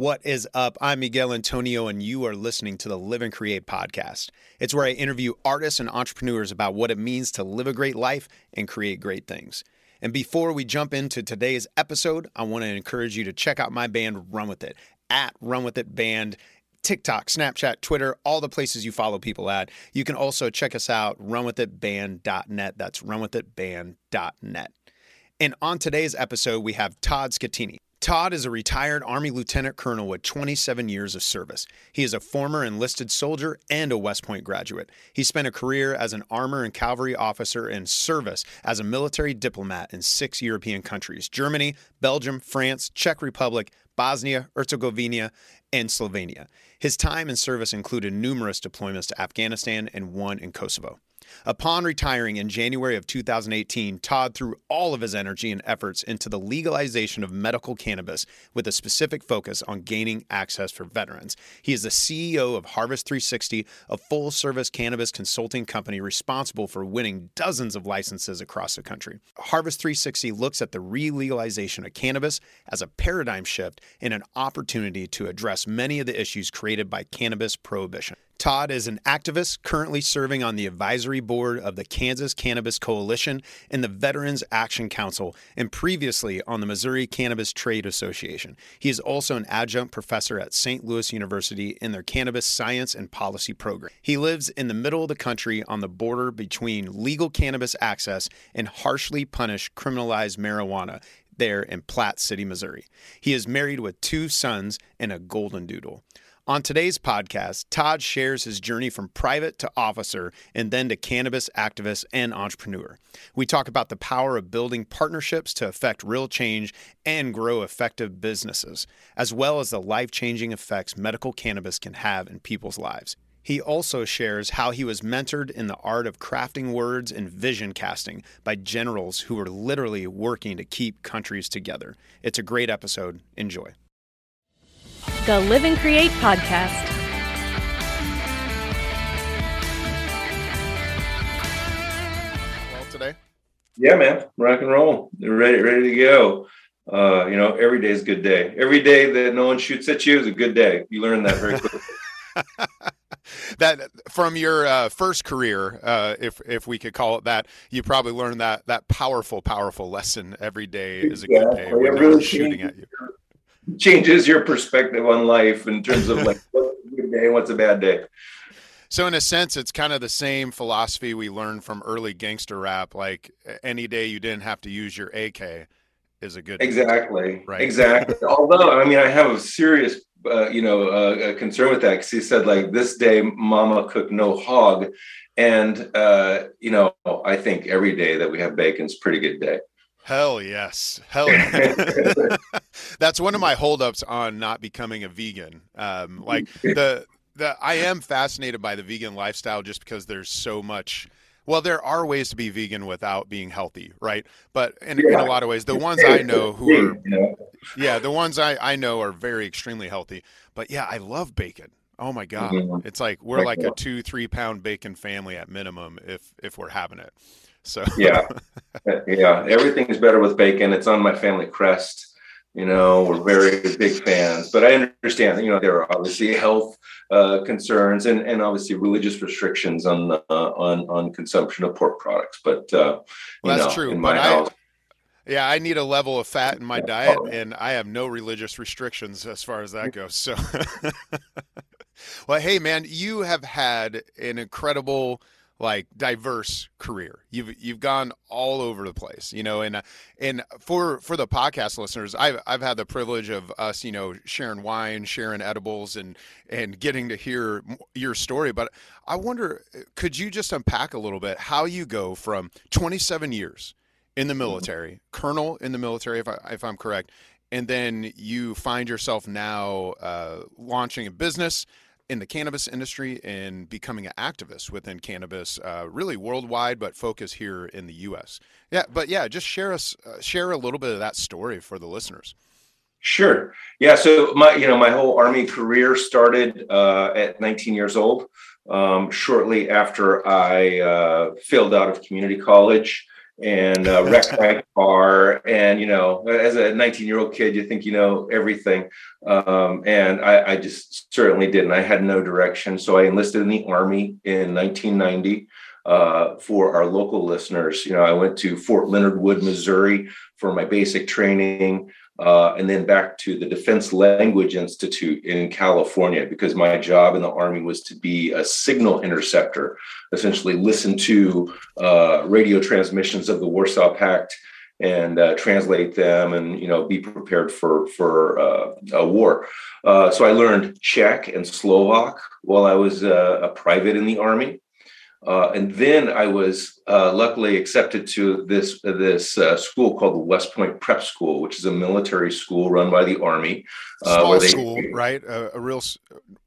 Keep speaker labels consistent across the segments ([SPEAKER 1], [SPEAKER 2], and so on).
[SPEAKER 1] What is up? I'm Miguel Antonio, and you are listening to the Live and Create podcast. It's where I interview artists and entrepreneurs about what it means to live a great life and create great things. And before we jump into today's episode, I want to encourage you to check out my band, Run With It, at Run With It Band. TikTok, Snapchat, Twitter, all the places you follow people at. You can also check us out, runwithitband.net. That's runwithitband.net. And on today's episode, we have Todd Scattini. Todd is a retired Army Lieutenant Colonel with 27 years of service. He is a former enlisted soldier and a West Point graduate. He spent a career as an armor and cavalry officer in service as a military diplomat in six European countries Germany, Belgium, France, Czech Republic, Bosnia, Herzegovina, and Slovenia. His time in service included numerous deployments to Afghanistan and one in Kosovo. Upon retiring in January of 2018, Todd threw all of his energy and efforts into the legalization of medical cannabis with a specific focus on gaining access for veterans. He is the CEO of Harvest 360, a full service cannabis consulting company responsible for winning dozens of licenses across the country. Harvest 360 looks at the re legalization of cannabis as a paradigm shift and an opportunity to address many of the issues created by cannabis prohibition. Todd is an activist currently serving on the advisory board of the Kansas Cannabis Coalition and the Veterans Action Council, and previously on the Missouri Cannabis Trade Association. He is also an adjunct professor at St. Louis University in their Cannabis Science and Policy program. He lives in the middle of the country on the border between legal cannabis access and harshly punished criminalized marijuana there in Platte City, Missouri. He is married with two sons and a golden doodle. On today's podcast, Todd shares his journey from private to officer and then to cannabis activist and entrepreneur. We talk about the power of building partnerships to affect real change and grow effective businesses, as well as the life changing effects medical cannabis can have in people's lives. He also shares how he was mentored in the art of crafting words and vision casting by generals who were literally working to keep countries together. It's a great episode. Enjoy
[SPEAKER 2] the Live and Create podcast.
[SPEAKER 1] Well, today?
[SPEAKER 3] Yeah, man, rock and roll. Ready, ready to go. Uh, you know, every day is a good day. Every day that no one shoots at you is a good day. You learn that very quickly.
[SPEAKER 1] that from your uh, first career, uh, if if we could call it that, you probably learned that that powerful, powerful lesson. Every day is a good day. When no one's shooting at you
[SPEAKER 3] changes your perspective on life in terms of like what's a good day what's a bad day.
[SPEAKER 1] So in a sense, it's kind of the same philosophy we learned from early gangster rap. Like any day you didn't have to use your AK is a good day.
[SPEAKER 3] exactly day, right exactly. Although I mean, I have a serious uh, you know uh, concern with that because he said like this day, Mama cooked no hog, and uh, you know I think every day that we have bacon is pretty good day.
[SPEAKER 1] Hell yes. Hell That's one of my holdups on not becoming a vegan. Um, like the the I am fascinated by the vegan lifestyle just because there's so much well, there are ways to be vegan without being healthy, right? But in, yeah. in a lot of ways, the ones I know who are, yeah, the ones I, I know are very extremely healthy. But yeah, I love bacon. Oh my god, mm-hmm. it's like we're like a two three pound bacon family at minimum if if we're having it. So
[SPEAKER 3] yeah, yeah, everything is better with bacon. It's on my family crest. You know, we're very big fans, but I understand. You know, there are obviously health uh, concerns and, and obviously religious restrictions on uh, on on consumption of pork products. But uh,
[SPEAKER 1] well, that's know, true. In my but house, I, yeah, I need a level of fat in my diet, and I have no religious restrictions as far as that goes. So, well, hey, man, you have had an incredible like diverse career. You've you've gone all over the place, you know, and and for for the podcast listeners, I've I've had the privilege of us, you know, sharing wine, sharing edibles, and and getting to hear your story. But I wonder, could you just unpack a little bit how you go from 27 years in the mm-hmm. military, colonel in the military, if I if I'm correct, and then you find yourself now uh, launching a business in the cannabis industry and becoming an activist within cannabis, uh, really worldwide, but focus here in the U.S. Yeah, but yeah, just share us uh, share a little bit of that story for the listeners.
[SPEAKER 3] Sure. Yeah. So my you know my whole army career started uh, at 19 years old. Um, shortly after I uh, failed out of community college and uh, wrecked my car. And you know, as a 19 year old kid, you think you know everything, um, and I, I, just certainly didn't. I had no direction, so I enlisted in the army in 1990. Uh, for our local listeners, you know, I went to Fort Leonard Wood, Missouri, for my basic training. Uh, and then back to the Defense Language Institute in California because my job in the Army was to be a signal interceptor, essentially listen to uh, radio transmissions of the Warsaw Pact and uh, translate them and you know be prepared for for uh, a war. Uh, so I learned Czech and Slovak while I was uh, a private in the Army. Uh, and then I was uh, luckily accepted to this this uh, school called the West Point Prep School, which is a military school run by the Army.
[SPEAKER 1] Uh, Small they, school, right? a real,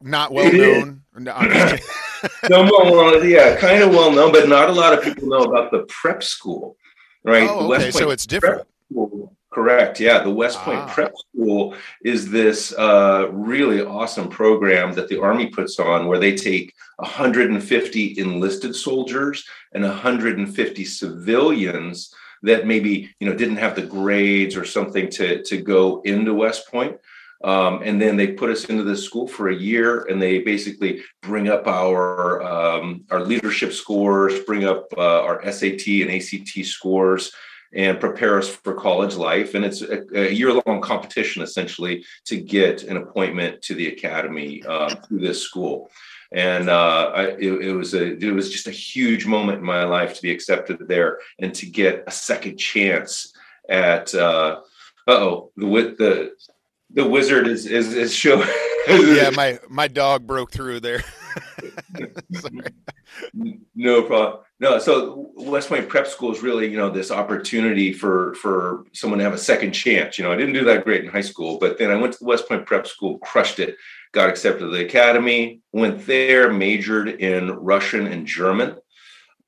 [SPEAKER 1] not well known.
[SPEAKER 3] no, well, yeah, kind of well known, but not a lot of people know about the prep school, right?
[SPEAKER 1] Oh, okay, so it's different.
[SPEAKER 3] School, Correct. Yeah. The West Point ah. Prep School is this uh, really awesome program that the Army puts on where they take 150 enlisted soldiers and 150 civilians that maybe you know didn't have the grades or something to, to go into West Point. Um, and then they put us into this school for a year, and they basically bring up our um, our leadership scores, bring up uh, our SAT and ACT scores, and prepare us for college life. And it's a, a year long competition essentially to get an appointment to the academy uh, through this school. And uh, I, it, it, was a it was just a huge moment in my life to be accepted there and to get a second chance at uh oh the the the wizard is is, is showing.
[SPEAKER 1] yeah, my my dog broke through there.
[SPEAKER 3] no problem. No, so West Point Prep School is really, you know, this opportunity for for someone to have a second chance. You know, I didn't do that great in high school, but then I went to the West Point Prep School, crushed it, got accepted to the academy, went there, majored in Russian and German,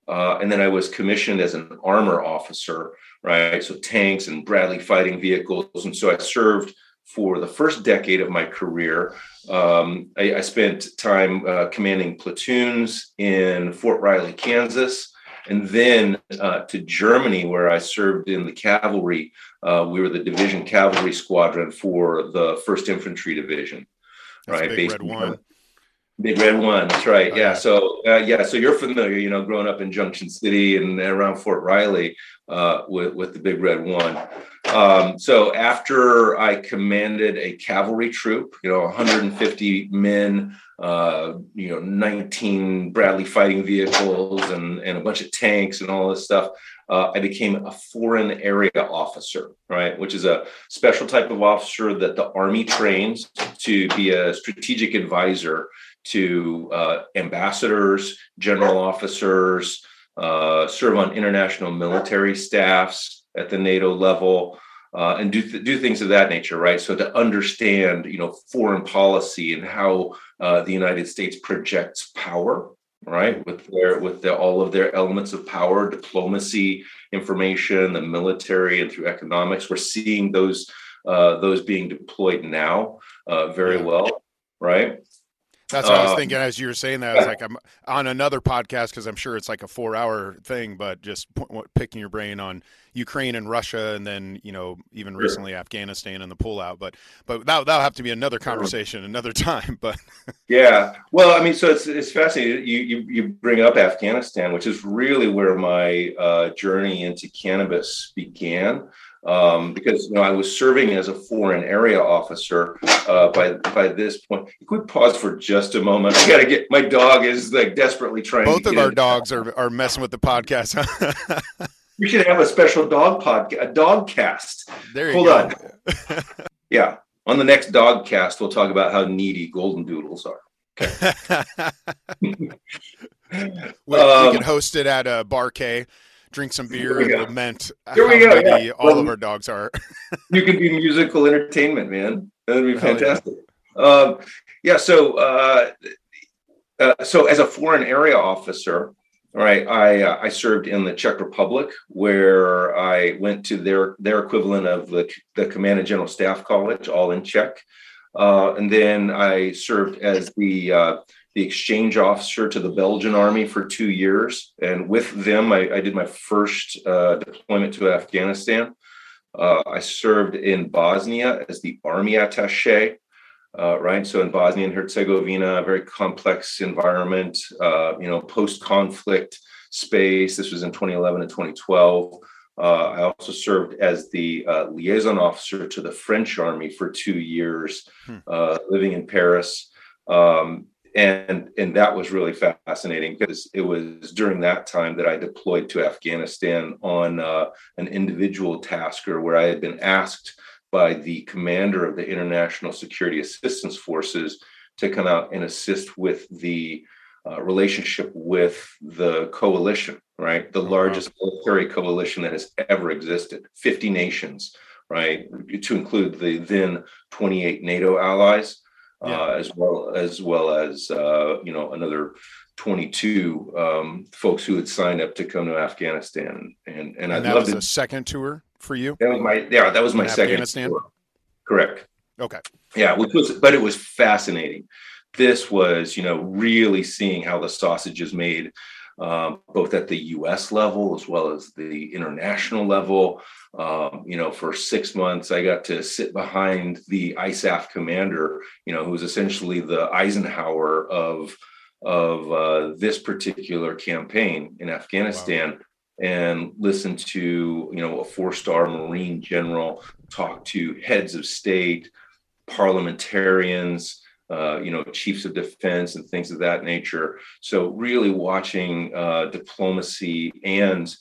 [SPEAKER 3] uh, and then I was commissioned as an armor officer, right? So tanks and Bradley fighting vehicles, and so I served for the first decade of my career. Um, I, I, spent time uh, commanding platoons in Fort Riley, Kansas, and then uh, to Germany, where I served in the cavalry. Uh, we were the division cavalry squadron for the First Infantry Division.
[SPEAKER 1] That's right, Big Red One.
[SPEAKER 3] Big Red One. That's right. Yeah. So uh, yeah. So you're familiar, you know, growing up in Junction City and around Fort Riley uh, with with the Big Red One. Um, so after I commanded a cavalry troop, you know, 150 men, uh, you know, 19 Bradley fighting vehicles and, and a bunch of tanks and all this stuff, uh, I became a foreign area officer, right? Which is a special type of officer that the Army trains to be a strategic advisor to uh, ambassadors, general officers, uh, serve on international military staffs, at the NATO level uh, and do th- do things of that nature, right? So to understand, you know, foreign policy and how uh, the United States projects power, right, with their with the, all of their elements of power, diplomacy, information, the military, and through economics, we're seeing those uh, those being deployed now uh, very well, right?
[SPEAKER 1] That's what I was uh, thinking as you were saying that. I was like, I'm on another podcast because I'm sure it's like a four hour thing, but just picking your brain on Ukraine and Russia, and then you know even sure. recently Afghanistan and the pullout. But but that that'll have to be another conversation another time. But
[SPEAKER 3] yeah, well, I mean, so it's it's fascinating. You you you bring up Afghanistan, which is really where my uh, journey into cannabis began um, because you know I was serving as a foreign area officer uh, by by this point. Could we pause for just a moment? I got to get my dog is like desperately trying.
[SPEAKER 1] Both of our dogs are are messing with the podcast.
[SPEAKER 3] we should have a special dog podcast, a dog cast.
[SPEAKER 1] There you Hold go.
[SPEAKER 3] on. yeah, on the next dog cast, we'll talk about how needy golden doodles are. Okay.
[SPEAKER 1] we, um, we can host it at a uh, Bar K drink some beer and lament
[SPEAKER 3] Here we go. Yeah.
[SPEAKER 1] all well, of our dogs are.
[SPEAKER 3] you could be musical entertainment, man. That'd be fantastic. Yeah. Um, yeah. So, uh, uh, so as a foreign area officer, right, I uh, I served in the Czech Republic, where I went to their their equivalent of the the Command and General Staff College, all in Czech. Uh, and then I served as the uh, the exchange officer to the Belgian army for two years. And with them, I, I did my first uh, deployment to Afghanistan. Uh, I served in Bosnia as the army attache. Uh, right, so in Bosnia and Herzegovina, a very complex environment. Uh, you know, post-conflict space. This was in 2011 and 2012. Uh, I also served as the uh, liaison officer to the French army for two years, hmm. uh, living in Paris. Um, and, and that was really fascinating because it was during that time that I deployed to Afghanistan on uh, an individual tasker where I had been asked by the commander of the International Security Assistance Forces to come out and assist with the uh, relationship with the coalition, right? The oh, largest military coalition that has ever existed, 50 nations, right? To include the then 28 NATO allies, yeah. uh, as well as well as uh, you know another 22 um, folks who had signed up to come to Afghanistan, and and,
[SPEAKER 1] and that was a second tour for you.
[SPEAKER 3] That was my yeah, that was my second tour. Correct.
[SPEAKER 1] Okay.
[SPEAKER 3] Yeah, which was but it was fascinating this was, you know, really seeing how the sausage is made, um, both at the U.S. level as well as the international level. Um, you know, for six months, I got to sit behind the ISAF commander, you know, who was essentially the Eisenhower of of uh, this particular campaign in Afghanistan. Wow and listen to you know a four star marine general talk to heads of state parliamentarians uh, you know, chiefs of defense and things of that nature. So really watching uh, diplomacy and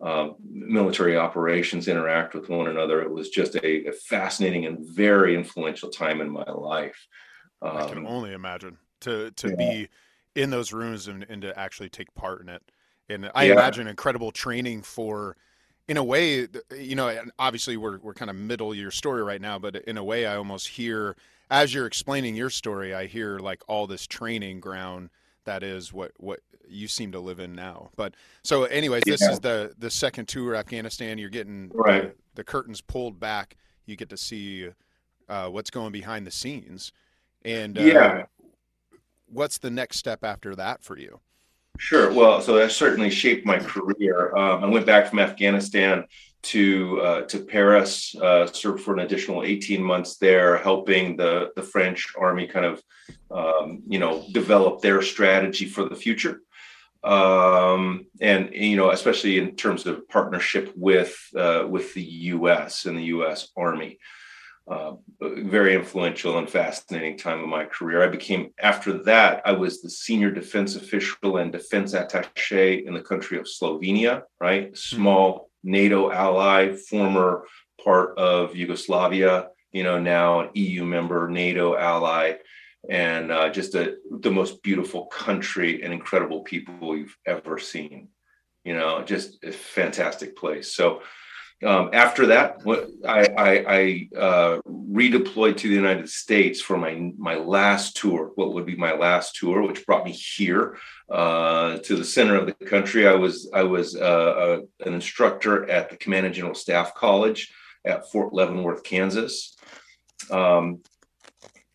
[SPEAKER 3] uh, military operations interact with one another, it was just a, a fascinating and very influential time in my life.
[SPEAKER 1] Um, I can um, only imagine to to yeah. be in those rooms and, and to actually take part in it. And I yeah. imagine incredible training for in a way, you know, obviously we're we're kind of middle of your story right now, but in a way, I almost hear as you're explaining your story, I hear like all this training ground that is what what you seem to live in now. But so, anyways, this yeah. is the the second tour Afghanistan. You're getting
[SPEAKER 3] right.
[SPEAKER 1] the, the curtains pulled back. You get to see uh, what's going behind the scenes, and uh,
[SPEAKER 3] yeah,
[SPEAKER 1] what's the next step after that for you?
[SPEAKER 3] Sure. Well, so that certainly shaped my career. Um, I went back from Afghanistan to uh, to Paris, uh, served for an additional 18 months there, helping the the French army kind of um, you know develop their strategy for the future, um, and you know especially in terms of partnership with uh, with the U.S. and the U.S. Army. Uh, very influential and fascinating time of my career. I became, after that, I was the senior defense official and defense attache in the country of Slovenia, right? Hmm. Small NATO ally, former part of Yugoslavia, you know, now an EU member, NATO ally, and uh, just a, the most beautiful country and incredible people you've ever seen. You know, just a fantastic place. So, um, after that, I, I, I uh, redeployed to the United States for my my last tour. What would be my last tour, which brought me here uh, to the center of the country. I was I was uh, a, an instructor at the Command and General Staff College at Fort Leavenworth, Kansas, um,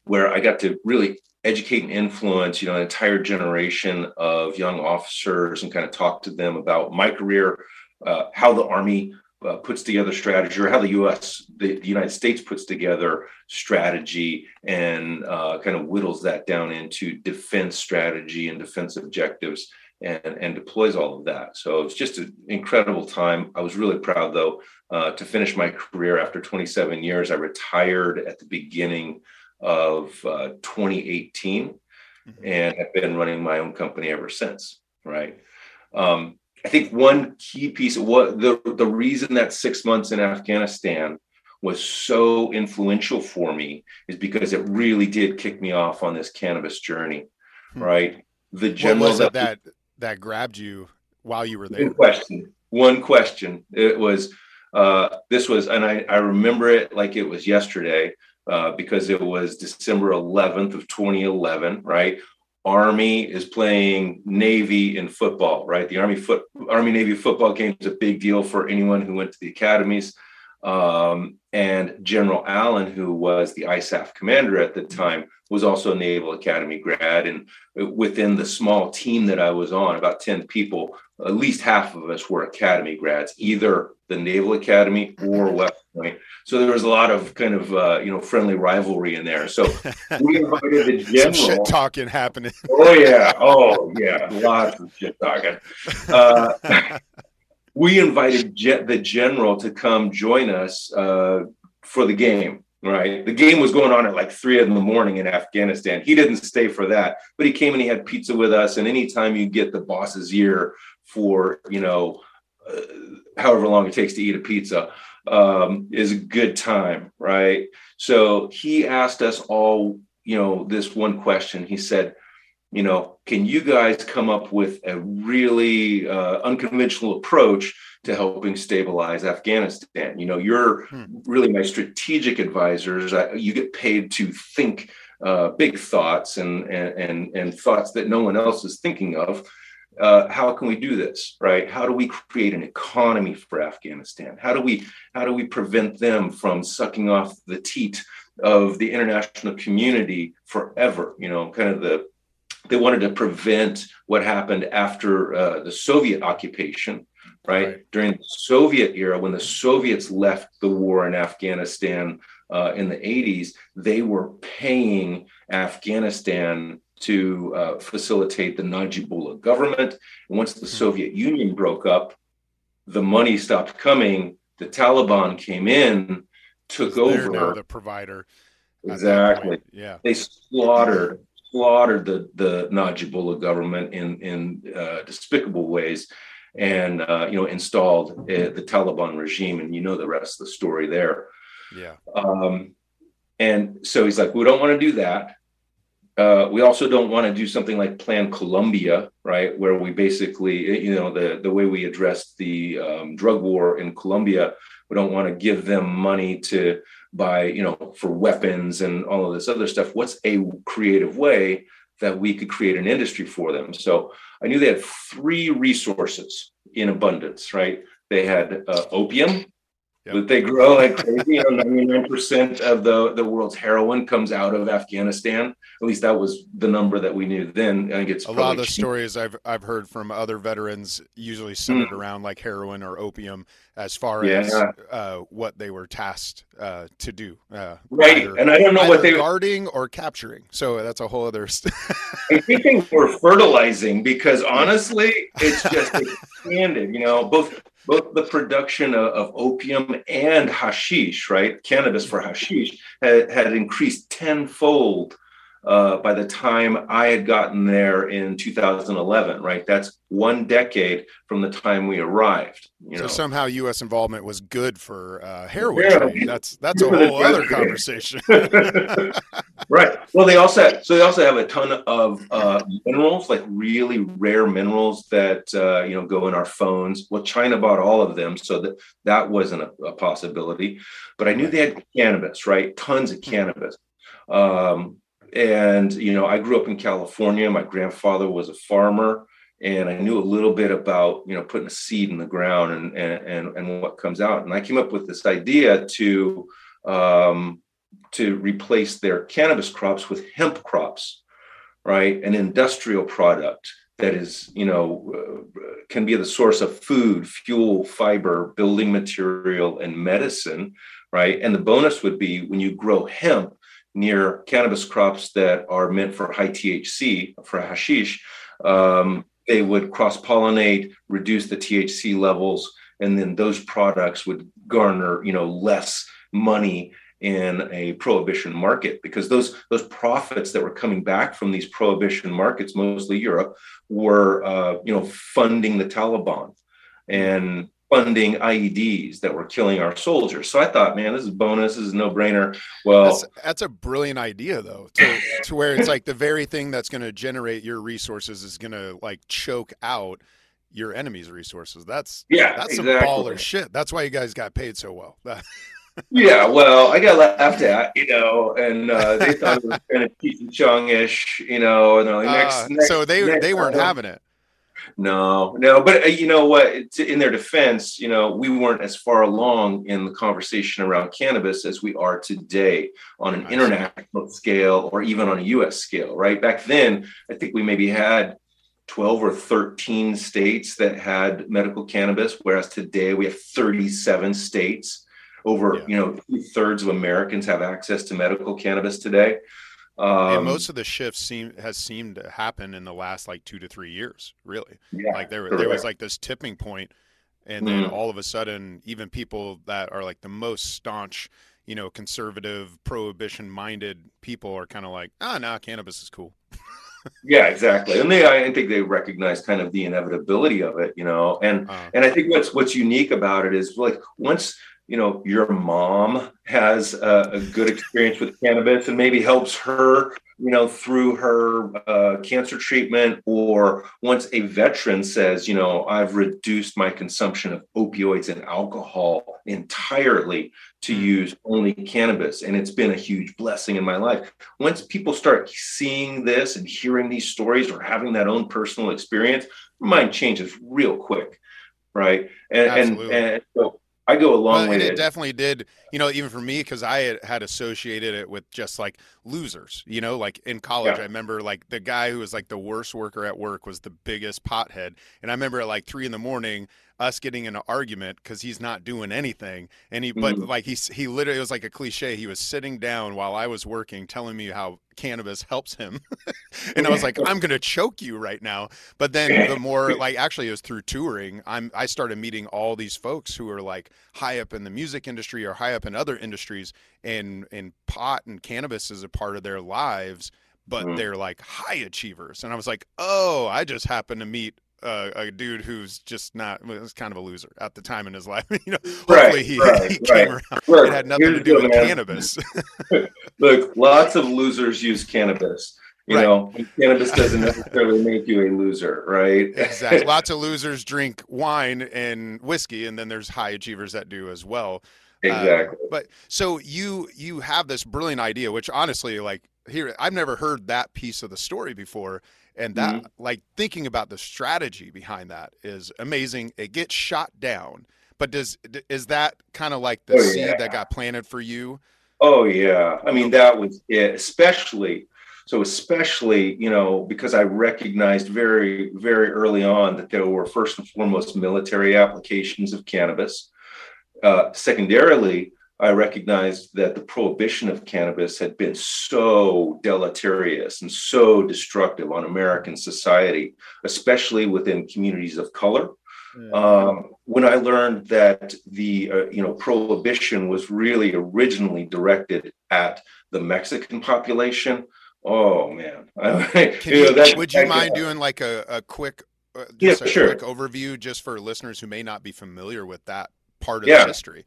[SPEAKER 3] where I got to really educate and influence you know an entire generation of young officers and kind of talk to them about my career, uh, how the Army uh, puts together strategy or how the U.S. The, the, United States puts together strategy and uh, kind of whittles that down into defense strategy and defense objectives and, and deploys all of that. So it's just an incredible time. I was really proud though uh, to finish my career after 27 years. I retired at the beginning of uh, 2018 mm-hmm. and have been running my own company ever since. Right. Um, I think one key piece what the, the reason that six months in Afghanistan was so influential for me is because it really did kick me off on this cannabis journey, hmm. right?
[SPEAKER 1] The general what was it that, that that grabbed you while you were there?
[SPEAKER 3] One question. One question. It was uh, this was, and I, I remember it like it was yesterday uh, because it was December 11th of 2011, right? Army is playing Navy in football, right? The Army foot Army Navy football game is a big deal for anyone who went to the academies. Um, and General Allen, who was the ISAF commander at the time, was also a Naval Academy grad. And within the small team that I was on, about 10 people, at least half of us were Academy grads, either the Naval Academy or So there was a lot of kind of uh, you know friendly rivalry in there. So we invited the general.
[SPEAKER 1] Some shit talking happening.
[SPEAKER 3] oh yeah, oh yeah, lots of shit talking. Uh, we invited the general to come join us uh, for the game. Right, the game was going on at like three in the morning in Afghanistan. He didn't stay for that, but he came and he had pizza with us. And anytime you get the boss's ear for you know uh, however long it takes to eat a pizza um, is a good time, right? So he asked us all, you know, this one question. He said, you know, can you guys come up with a really uh, unconventional approach to helping stabilize Afghanistan? You know, you're hmm. really my strategic advisors. I, you get paid to think uh, big thoughts and, and and and thoughts that no one else is thinking of uh, how can we do this right how do we create an economy for afghanistan how do we how do we prevent them from sucking off the teat of the international community forever you know kind of the they wanted to prevent what happened after uh, the soviet occupation right? right? during the soviet era when the soviets left the war in afghanistan uh, in the 80s they were paying afghanistan to uh, facilitate the Najibullah government. And once the hmm. Soviet Union broke up, the money stopped coming. The Taliban came in, took over.
[SPEAKER 1] Now the provider.
[SPEAKER 3] Exactly.
[SPEAKER 1] Yeah.
[SPEAKER 3] They slaughtered slaughtered the the Najibullah government in in uh, despicable ways, and uh, you know installed uh, the Taliban regime. And you know the rest of the story there.
[SPEAKER 1] Yeah.
[SPEAKER 3] Um, and so he's like, we don't want to do that. Uh, we also don't want to do something like Plan Colombia, right, where we basically, you know, the the way we addressed the um, drug war in Colombia, we don't want to give them money to buy, you know, for weapons and all of this other stuff. What's a creative way that we could create an industry for them? So I knew they had three resources in abundance, right? They had uh, opium, Yep. They grow like crazy. 99% of the, the world's heroin comes out of Afghanistan. At least that was the number that we knew then. I think it's
[SPEAKER 1] a lot of the cheap. stories I've I've heard from other veterans usually centered mm. around like heroin or opium as far yeah. as uh, what they were tasked uh, to do. Uh,
[SPEAKER 3] right, either, and I don't know what they
[SPEAKER 1] guarding or capturing. So that's a whole other. St-
[SPEAKER 3] I think we're fertilizing because honestly, it's just expanded. You know, both both the production of, of, opium and hashish, right? Cannabis for hashish had, had increased tenfold uh, by the time I had gotten there in 2011, right? That's one decade from the time we arrived. You
[SPEAKER 1] so
[SPEAKER 3] know?
[SPEAKER 1] somehow U.S. involvement was good for uh, heroin yeah. That's that's a whole other conversation.
[SPEAKER 3] right. Well, they also have, so they also have a ton of uh, minerals, like really rare minerals that uh, you know go in our phones. Well, China bought all of them, so that that wasn't a, a possibility. But I knew they had cannabis, right? Tons of cannabis. Um, and you know, I grew up in California. My grandfather was a farmer and I knew a little bit about you know putting a seed in the ground and and and, what comes out. And I came up with this idea to um, to replace their cannabis crops with hemp crops, right? An industrial product that is you know uh, can be the source of food, fuel, fiber, building material, and medicine, right? And the bonus would be when you grow hemp near cannabis crops that are meant for high THC for hashish. Um, they would cross pollinate, reduce the THC levels, and then those products would garner, you know, less money in a prohibition market because those those profits that were coming back from these prohibition markets, mostly Europe, were uh, you know funding the Taliban, and funding IEDs that were killing our soldiers. So I thought, man, this is bonus. This is no brainer. Well,
[SPEAKER 1] that's, that's, a brilliant idea, though, to, to where it's like the very thing that's going to generate your resources is going to like choke out your enemy's resources. That's
[SPEAKER 3] yeah,
[SPEAKER 1] that's exactly. some baller shit. That's why you guys got paid so well.
[SPEAKER 3] yeah, well, I got laughed at, you know, and uh, they thought it was kind of Cheech and Chong ish, you know, and they're like, next, uh,
[SPEAKER 1] next, so they
[SPEAKER 3] next
[SPEAKER 1] they weren't having it.
[SPEAKER 3] No, no, but uh, you know what? In their defense, you know, we weren't as far along in the conversation around cannabis as we are today on an international scale or even on a US scale, right? Back then, I think we maybe had 12 or 13 states that had medical cannabis, whereas today we have 37 states. Over, yeah. you know, two thirds of Americans have access to medical cannabis today.
[SPEAKER 1] Um, and most of the shifts seem has seemed to happen in the last like two to three years, really. Yeah, like there correct. there was like this tipping point, and then mm. all of a sudden, even people that are like the most staunch, you know, conservative, prohibition-minded people are kind of like, ah, nah, cannabis is cool.
[SPEAKER 3] yeah, exactly. And they, I think they recognize kind of the inevitability of it, you know. And uh, and I think what's what's unique about it is like once you know your mom has a, a, good experience with cannabis and maybe helps her you know through her uh, cancer treatment or once a veteran says you know i've reduced my consumption of opioids and alcohol entirely to hmm. use only cannabis and it's been a huge blessing in my life. Once people start seeing this and hearing these stories or having that own personal experience mind changes real quick right? And and, and so I go a long way.
[SPEAKER 1] And it definitely did, you know, even for me, because I had, had, associated it with just like losers, you know, like in college, yeah. I remember like the guy who was like the worst worker at work was the biggest pothead. And I remember at like three in the morning, us getting in an argument because he's not doing anything. And he, but mm-hmm. like he, he literally, it was like a cliche. He was sitting down while I was working, telling me how cannabis helps him. and I was like, I'm going to choke you right now. But then the more like, actually it was through touring, I'm, I started meeting all these folks who are like high up in the music industry or high up in other industries and, and pot and cannabis is a part of their lives but mm-hmm. they're like high achievers. And I was like, oh, I just happened to meet uh, a dude who's just not was kind of a loser at the time in his life. you know, hopefully right, he, right, he came right. around. It had nothing to do with man. cannabis.
[SPEAKER 3] Look, lots of losers use cannabis. You know, cannabis doesn't necessarily make you a loser, right?
[SPEAKER 1] exactly. Lots of losers drink wine and whiskey, and then there's high achievers that do as well.
[SPEAKER 3] Uh, exactly.
[SPEAKER 1] But so you you have this brilliant idea, which honestly, like here, I've never heard that piece of the story before. And that mm-hmm. like thinking about the strategy behind that is amazing. It gets shot down. But does is that kind of like the oh, seed yeah. that got planted for you?
[SPEAKER 3] Oh yeah. I mean that was it especially so especially you know because i recognized very very early on that there were first and foremost military applications of cannabis uh, secondarily I recognized that the prohibition of cannabis had been so deleterious and so destructive on American society, especially within communities of color. Um, when I learned that the uh, you know prohibition was really originally directed at the Mexican population, oh man!
[SPEAKER 1] you you, know, that, would you that, mind doing like a, a quick, uh, just yeah, a sure. quick overview just for listeners who may not be familiar with that part of yeah. history?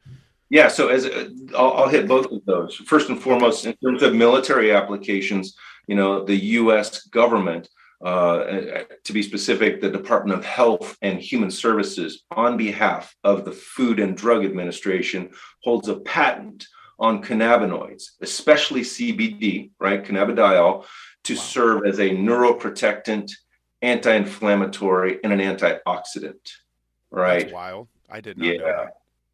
[SPEAKER 3] Yeah, so as uh, I'll, I'll, hit both of those. First and foremost, in terms of military applications, you know, the U.S. government, uh, to be specific, the Department of Health and Human Services, on behalf of the Food and Drug Administration, holds a patent on cannabinoids, especially CBD, right, cannabidiol, to wow. serve as a neuroprotectant, anti-inflammatory, and an antioxidant. Right.
[SPEAKER 1] That's wild. I did not yeah.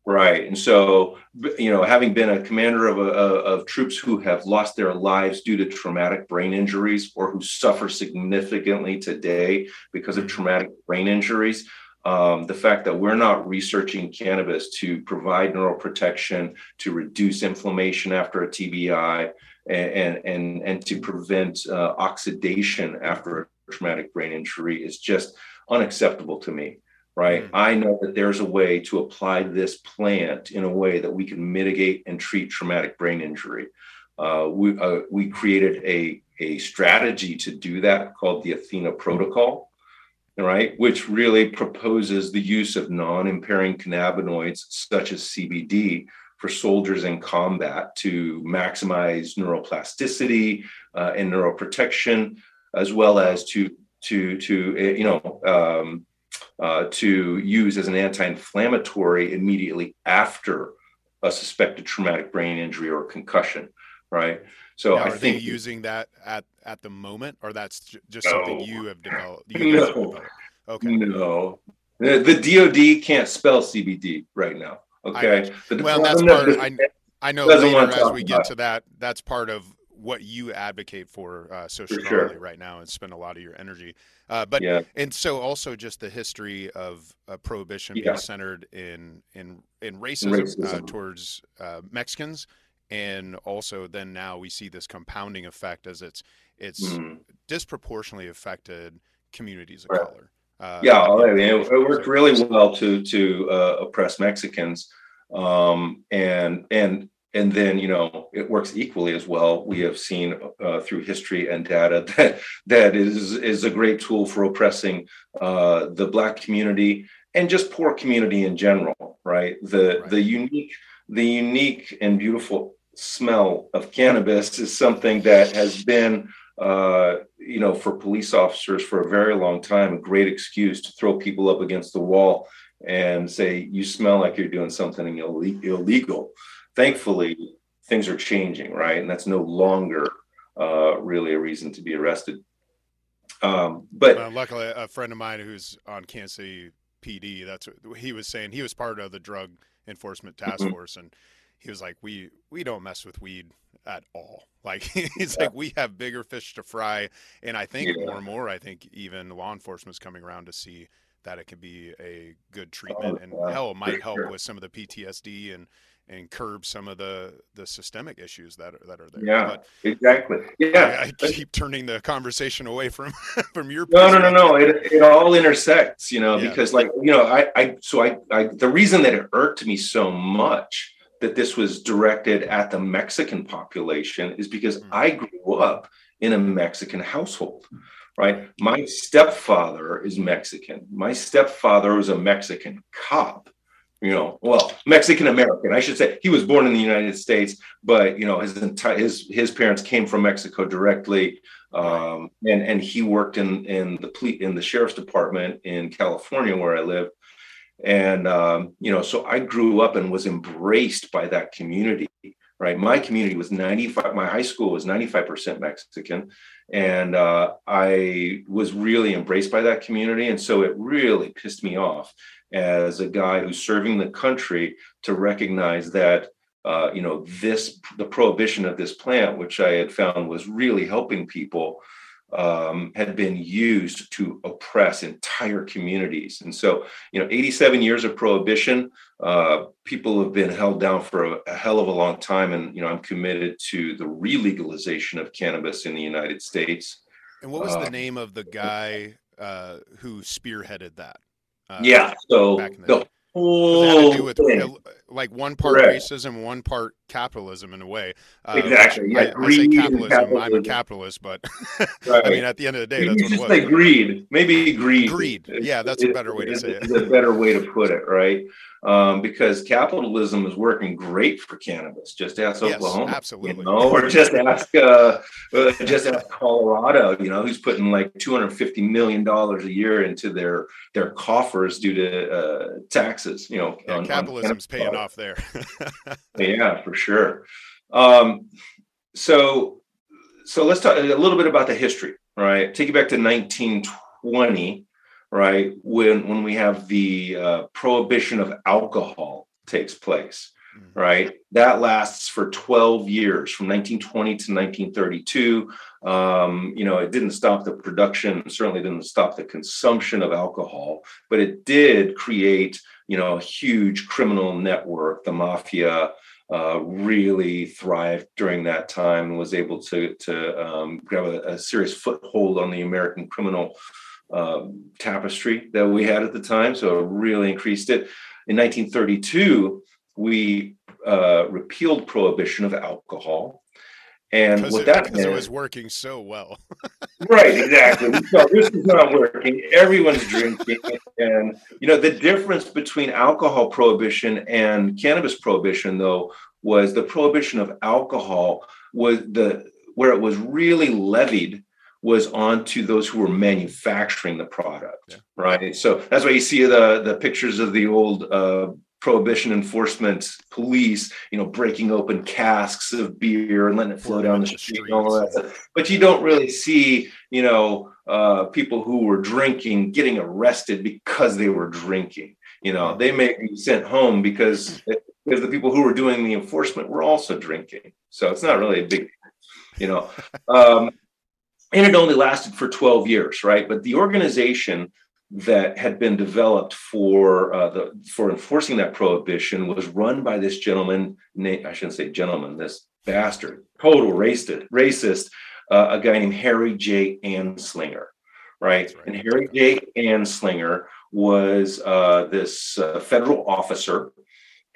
[SPEAKER 3] Right. And so, you know, having been a commander of, a, of troops who have lost their lives due to traumatic brain injuries or who suffer significantly today because of traumatic brain injuries, um, the fact that we're not researching cannabis to provide neural protection, to reduce inflammation after a TBI, and, and, and to prevent uh, oxidation after a traumatic brain injury is just unacceptable to me right? Mm-hmm. I know that there's a way to apply this plant in a way that we can mitigate and treat traumatic brain injury. Uh, we, uh, we created a, a strategy to do that called the Athena Protocol, right? Which really proposes the use of non impairing cannabinoids such as CBD for soldiers in combat to maximize neuroplasticity uh, and neuroprotection, as well as to to to eh, you know um, uh, to use as an anti-inflammatory immediately after a suspected traumatic brain injury or concussion, right?
[SPEAKER 1] So now, I think using that at at the moment, or that's just something no, you have developed. You
[SPEAKER 3] no. Have developed?
[SPEAKER 1] Okay.
[SPEAKER 3] No, the, the DoD can't spell CBD right now. Okay.
[SPEAKER 1] I, well, that's part. Of, I, I know later as we get to that, that's part of what you advocate for uh, so strongly sure. right now and spend a lot of your energy. Uh, but yeah. and so also just the history of uh, prohibition yeah. being centered in in in racism, uh, racism. towards uh, Mexicans, and also then now we see this compounding effect as it's it's mm. disproportionately affected communities of right. color.
[SPEAKER 3] Uh, yeah, I mean, it, it, worked really well to to oppress Mexicans, um, and and and then you know it works equally as well. We have seen uh, through history and data that that is is a great tool for oppressing uh, the black community and just poor community in general right? The right. the unique the unique and beautiful smell of cannabis is something that has been uh, you know for police officers for a very long time a great excuse to throw people up against the wall and say you smell like you're doing something illegal thankfully things are changing, right? And that's no longer uh, really a reason to be arrested. Um, but
[SPEAKER 1] well, luckily, a friend of mine who's on Kansas City PD, that's what he was saying. He was part of the drug enforcement task mm-hmm. force, and he was like, "We we don't mess with weed at all. Like he's yeah. like, we have bigger fish to fry." And I think yeah. more and more, I think even law enforcement's coming around to see that it can be a good treatment, oh, and yeah. hell, might help sure. with some of the PTSD and and curb some of the the systemic issues that are that are there.
[SPEAKER 3] Yeah, but exactly. Yeah,
[SPEAKER 1] I, I, keep turning the conversation away from from your.
[SPEAKER 3] No, no, no, no. It it all intersects, you know, yeah. because like you know, I I so I I the reason that it irked me so much that this was directed at the Mexican population is because mm-hmm. I grew up in a Mexican household. Right. My stepfather is Mexican. My stepfather was a Mexican cop you know, well, Mexican American, I should say. He was born in the United States, but you know, his entire his his parents came from Mexico directly, um, and and he worked in in the police in the sheriff's department in California where I live, and um, you know, so I grew up and was embraced by that community. Right, my community was ninety five. My high school was ninety five percent Mexican, and uh, I was really embraced by that community, and so it really pissed me off as a guy who's serving the country to recognize that uh, you know this the prohibition of this plant which i had found was really helping people um, had been used to oppress entire communities. And so you know 87 years of prohibition uh, people have been held down for a, a, hell of a long time. And you know i'm committed to the relegalization of cannabis in the united states.
[SPEAKER 1] And what was uh, the name of the guy uh, who spearheaded that
[SPEAKER 3] uh, yeah. So the
[SPEAKER 1] whole with, thing. Like one part Correct. racism, one part capitalism in a way.
[SPEAKER 3] Uh, exactly. Yeah.
[SPEAKER 1] I, I say capitalism, capitalism, I'm a capitalist, but right. I mean, at the end of the day,
[SPEAKER 3] Maybe
[SPEAKER 1] that's
[SPEAKER 3] just say greed. Maybe greed.
[SPEAKER 1] Greed. Yeah, that's it, a better way to say it.
[SPEAKER 3] a better way to put it, right? um, because capitalism is working great for cannabis. Just ask yes, Oklahoma,
[SPEAKER 1] absolutely,
[SPEAKER 3] you know, or just ask uh, uh, just ask Colorado. You know, who's putting like two hundred fifty million dollars a year into their their coffers due to uh, taxes. You know,
[SPEAKER 1] yeah, on, capitalism's on paying off there.
[SPEAKER 3] yeah, for sure. Um, so, so let's talk a little bit about the history. Right, take you back to nineteen twenty right? When when we have the uh, prohibition of alcohol takes place, mm-hmm. right? That lasts for 12 years, from 1920 to 1932. Um, you know, it didn't stop the production, certainly didn't stop the consumption of alcohol, but it did create, you know, huge criminal network. The mafia uh, really thrived during that time and was able to to um, grab a, a serious foothold on the American criminal um, tapestry that we had at the time. So it really increased it. In 1932, we uh, repealed prohibition of alcohol. And
[SPEAKER 1] what
[SPEAKER 3] it, that
[SPEAKER 1] because it was working so well.
[SPEAKER 3] right, exactly. So this is not working. Everyone's drinking, and you know the difference between alcohol prohibition and cannabis prohibition, though, was the prohibition of alcohol was the where it was really levied was on to those who were manufacturing the product, yeah. right? So that's why you see the the pictures of the old uh, prohibition enforcement police, you know, breaking open casks of beer and letting it flow down the street and all that stuff. But you don't really see, you know, uh, people who were drinking getting arrested because they were drinking. You know, they may be sent home because because the people who were doing the enforcement were also drinking. So it's not really a big, you know. Um, and it only lasted for 12 years, right? But the organization that had been developed for uh, the for enforcing that prohibition was run by this gentleman. I shouldn't say gentleman. This bastard, total racist, racist, uh, a guy named Harry J. Anslinger, right? right. And Harry J. Anslinger was uh, this uh, federal officer.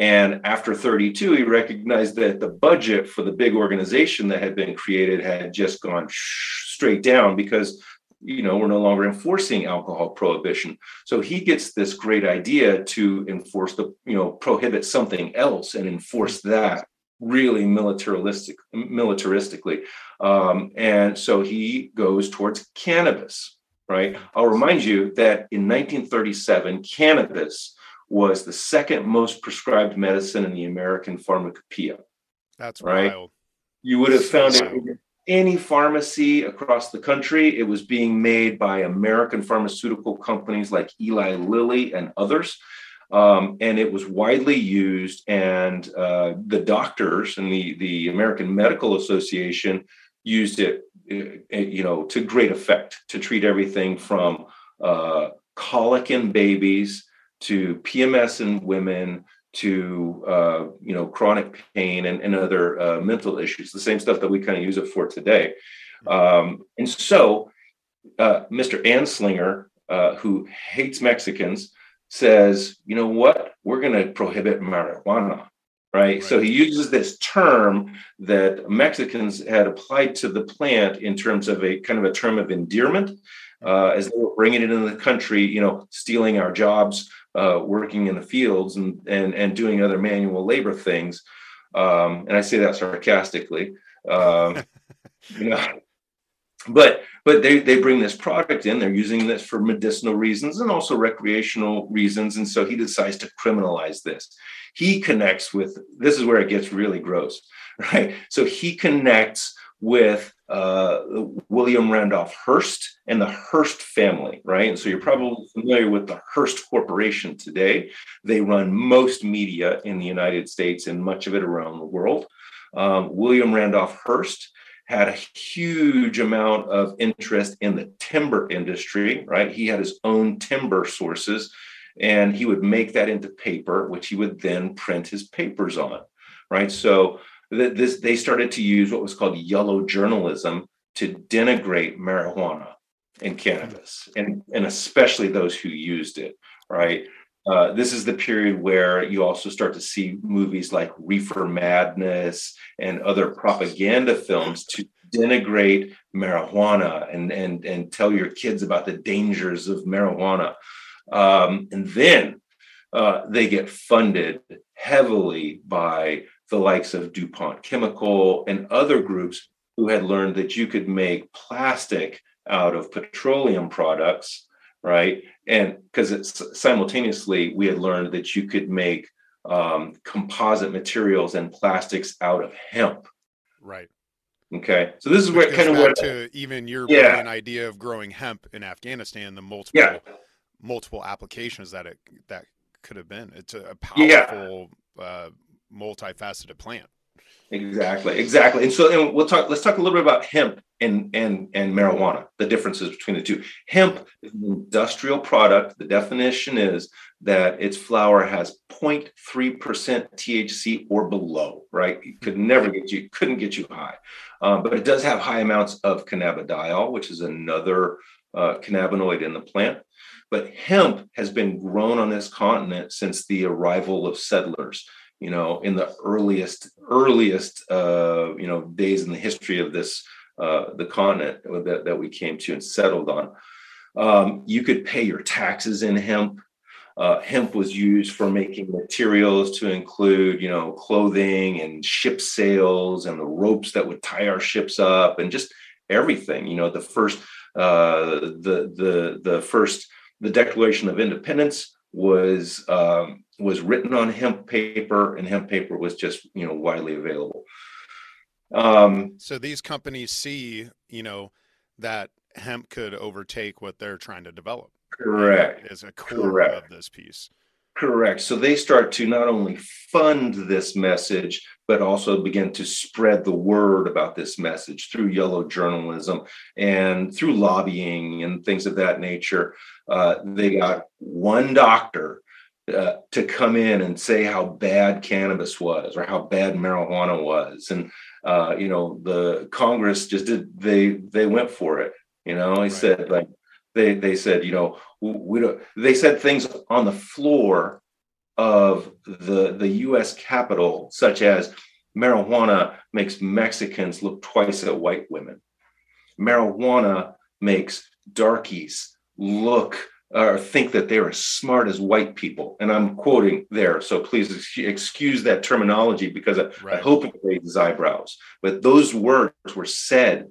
[SPEAKER 3] And after 32, he recognized that the budget for the big organization that had been created had just gone straight down because you know, we're no longer enforcing alcohol prohibition. So he gets this great idea to enforce the, you know, prohibit something else and enforce that really militaristic, militaristically. Um, and so he goes towards cannabis, right? I'll remind you that in 1937, cannabis was the second most prescribed medicine in the American pharmacopoeia.
[SPEAKER 1] That's right. Wild.
[SPEAKER 3] You would have found it any pharmacy across the country. It was being made by American pharmaceutical companies like Eli Lilly and others. Um, and it was widely used, and uh, the doctors and the, the American Medical Association used it, uh, you know, to great effect to treat everything from uh, colic in babies to PMS in women to uh, you know chronic pain and, and other uh, mental issues the same stuff that we kind of use it for today um, and so uh, mr anslinger uh, who hates mexicans says you know what we're going to prohibit marijuana right? right? so he uses this term that mexicans had applied to the plant in terms of a kind of a term of endearment uh, as they were bringing it into the country you know stealing our jobs uh, working in the fields and, and, and doing other manual labor things. Um, and I say that sarcastically, um, you know, but, but they, they bring this product in, they're using this for medicinal reasons and also recreational reasons. And so he decides to criminalize this. He connects with, this is where it gets really gross, right? So he connects with uh, William Randolph Hearst and the Hearst family, right? And so you're probably familiar with the Hearst Corporation today. They run most media in the United States and much of it around the world. Um, William Randolph Hearst had a huge amount of interest in the timber industry, right? He had his own timber sources and he would make that into paper, which he would then print his papers on, right? So this they started to use what was called yellow journalism to denigrate marijuana and cannabis, and and especially those who used it. Right. Uh, this is the period where you also start to see movies like Reefer Madness and other propaganda films to denigrate marijuana and and and tell your kids about the dangers of marijuana. Um, and then uh, they get funded heavily by the likes of DuPont Chemical and other groups who had learned that you could make plastic out of petroleum products, right? And because it's simultaneously, we had learned that you could make um, composite materials and plastics out of hemp.
[SPEAKER 1] Right.
[SPEAKER 3] Okay. So this is where kind of what
[SPEAKER 1] to even your yeah. idea of growing hemp in Afghanistan, the multiple yeah. multiple applications that it that could have been. It's a powerful yeah. uh, multifaceted plant.
[SPEAKER 3] Exactly, exactly. And so, and we'll talk. Let's talk a little bit about hemp and and and marijuana. The differences between the two. Hemp is an industrial product. The definition is that its flower has 0.3 percent THC or below. Right, it could never get you, couldn't get you high, um, but it does have high amounts of cannabidiol, which is another uh, cannabinoid in the plant. But hemp has been grown on this continent since the arrival of settlers you know, in the earliest, earliest, uh, you know, days in the history of this, uh, the continent that, that we came to and settled on. Um, you could pay your taxes in hemp. Uh, hemp was used for making materials to include, you know, clothing and ship sails and the ropes that would tie our ships up and just everything. You know, the first, uh, the the the first, the Declaration of Independence was um, was written on hemp paper, and hemp paper was just you know widely available.
[SPEAKER 1] Um, so these companies see you know that hemp could overtake what they're trying to develop.
[SPEAKER 3] Correct.
[SPEAKER 1] Is a core Correct. of this piece.
[SPEAKER 3] Correct. So they start to not only fund this message, but also begin to spread the word about this message through yellow journalism and through lobbying and things of that nature. Uh, they got one doctor uh, to come in and say how bad cannabis was or how bad marijuana was, and uh, you know the Congress just did they they went for it. You know, he right. said like they they said you know we don't they said things on the floor of the the US Capitol such as marijuana makes Mexicans look twice at white women. Marijuana makes darkies look or think that they're as smart as white people. And i'm quoting there so please excuse that terminology because I, right. I hope it raises eyebrows. But those words were said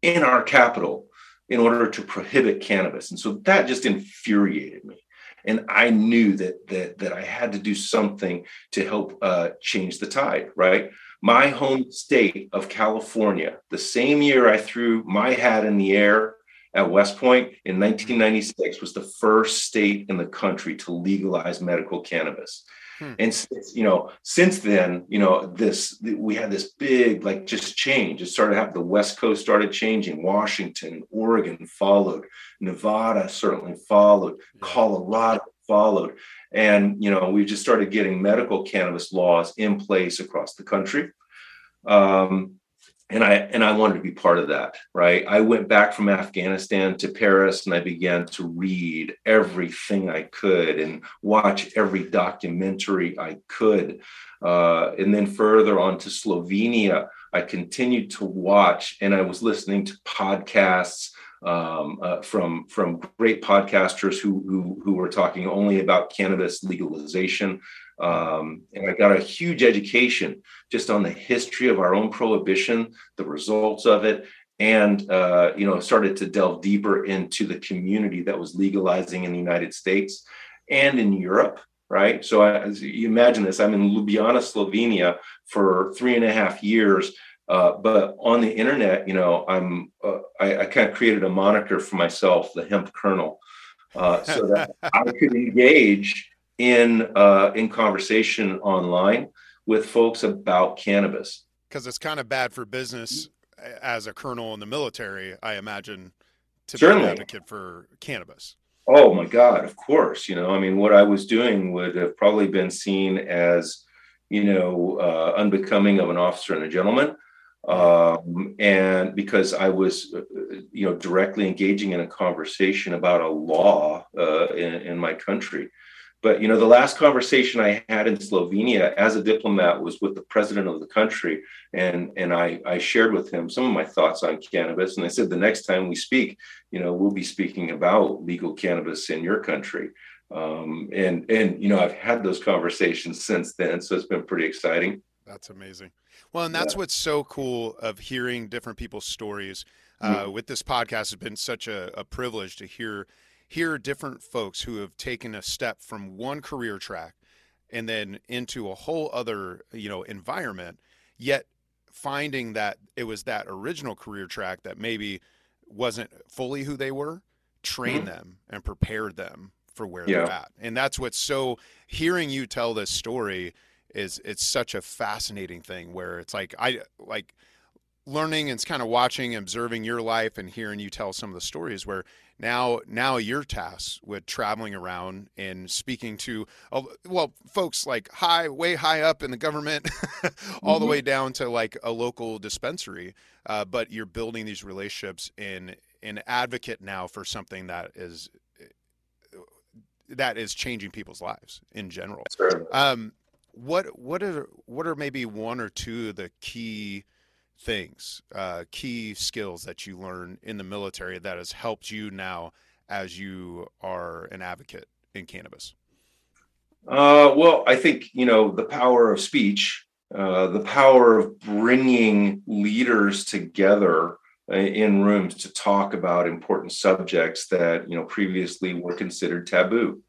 [SPEAKER 3] in our capital in order to prohibit cannabis. And so that just infuriated me. And I knew that that that I had to do something to help uh, change the tide. Right, my home state of California. The same year I threw my hat in the air at West Point in 1996 was the first state in the country to legalize medical cannabis. Hmm. And you know, since then, you know, this we had this big like just change. It started happening. The West Coast started changing. Washington, Oregon followed. Nevada certainly followed. Colorado followed. And you know, we just started getting medical cannabis laws in place across the country. Um, and I and I wanted to be part of that, right? I went back from Afghanistan to Paris and I began to read everything I could and watch every documentary I could. Uh, and then further on to Slovenia, I continued to watch and I was listening to podcasts um, uh, from from great podcasters who, who who were talking only about cannabis legalization. Um, and I got a huge education just on the history of our own prohibition, the results of it, and uh, you know started to delve deeper into the community that was legalizing in the United States and in Europe. Right. So I, you imagine this, I'm in Ljubljana, Slovenia for three and a half years. Uh, but on the internet, you know, I'm uh, I, I, kind of created a moniker for myself, the hemp colonel, uh, so that I could engage in uh, in conversation online with folks about cannabis.
[SPEAKER 1] Because it's kind of bad for business as a colonel in the military, I imagine, to
[SPEAKER 3] Certainly.
[SPEAKER 1] be an advocate for cannabis.
[SPEAKER 3] Oh my God, of course. You know, I mean, what I was doing would have probably been seen as, you know, uh, unbecoming of an officer and a gentleman. Um, and because I was, uh, you know, directly engaging in a conversation about a law uh, in, in my country but you know, the last conversation I had in Slovenia as a diplomat was with the president of the country, and and I I shared with him some of my thoughts on cannabis, and I said the next time we speak, you know, we'll be speaking about legal cannabis in your country. Um, and and you know, I've had those conversations since then, so it's been pretty exciting.
[SPEAKER 1] That's amazing. Well, and that's yeah. what's so cool of hearing different people's stories. Uh, mm-hmm. With this podcast, has been such a, a privilege to hear hear different folks who have taken a step from one career track and then into a whole other you know environment yet finding that it was that original career track that maybe wasn't fully who they were train mm-hmm. them and prepared them for where yeah. they're at and that's what's so hearing you tell this story is it's such a fascinating thing where it's like i like learning and it's kind of watching observing your life and hearing you tell some of the stories where now now you're tasked with traveling around and speaking to well folks like high way high up in the government all mm-hmm. the way down to like a local dispensary uh, but you're building these relationships in an advocate now for something that is that is changing people's lives in general um, what what are what are maybe one or two of the key things, uh, key skills that you learn in the military that has helped you now as you are an advocate in cannabis?
[SPEAKER 3] Uh, well, I think you know the power of speech, uh, the power of bringing leaders together uh, in rooms to talk about important subjects that you know previously were considered taboo.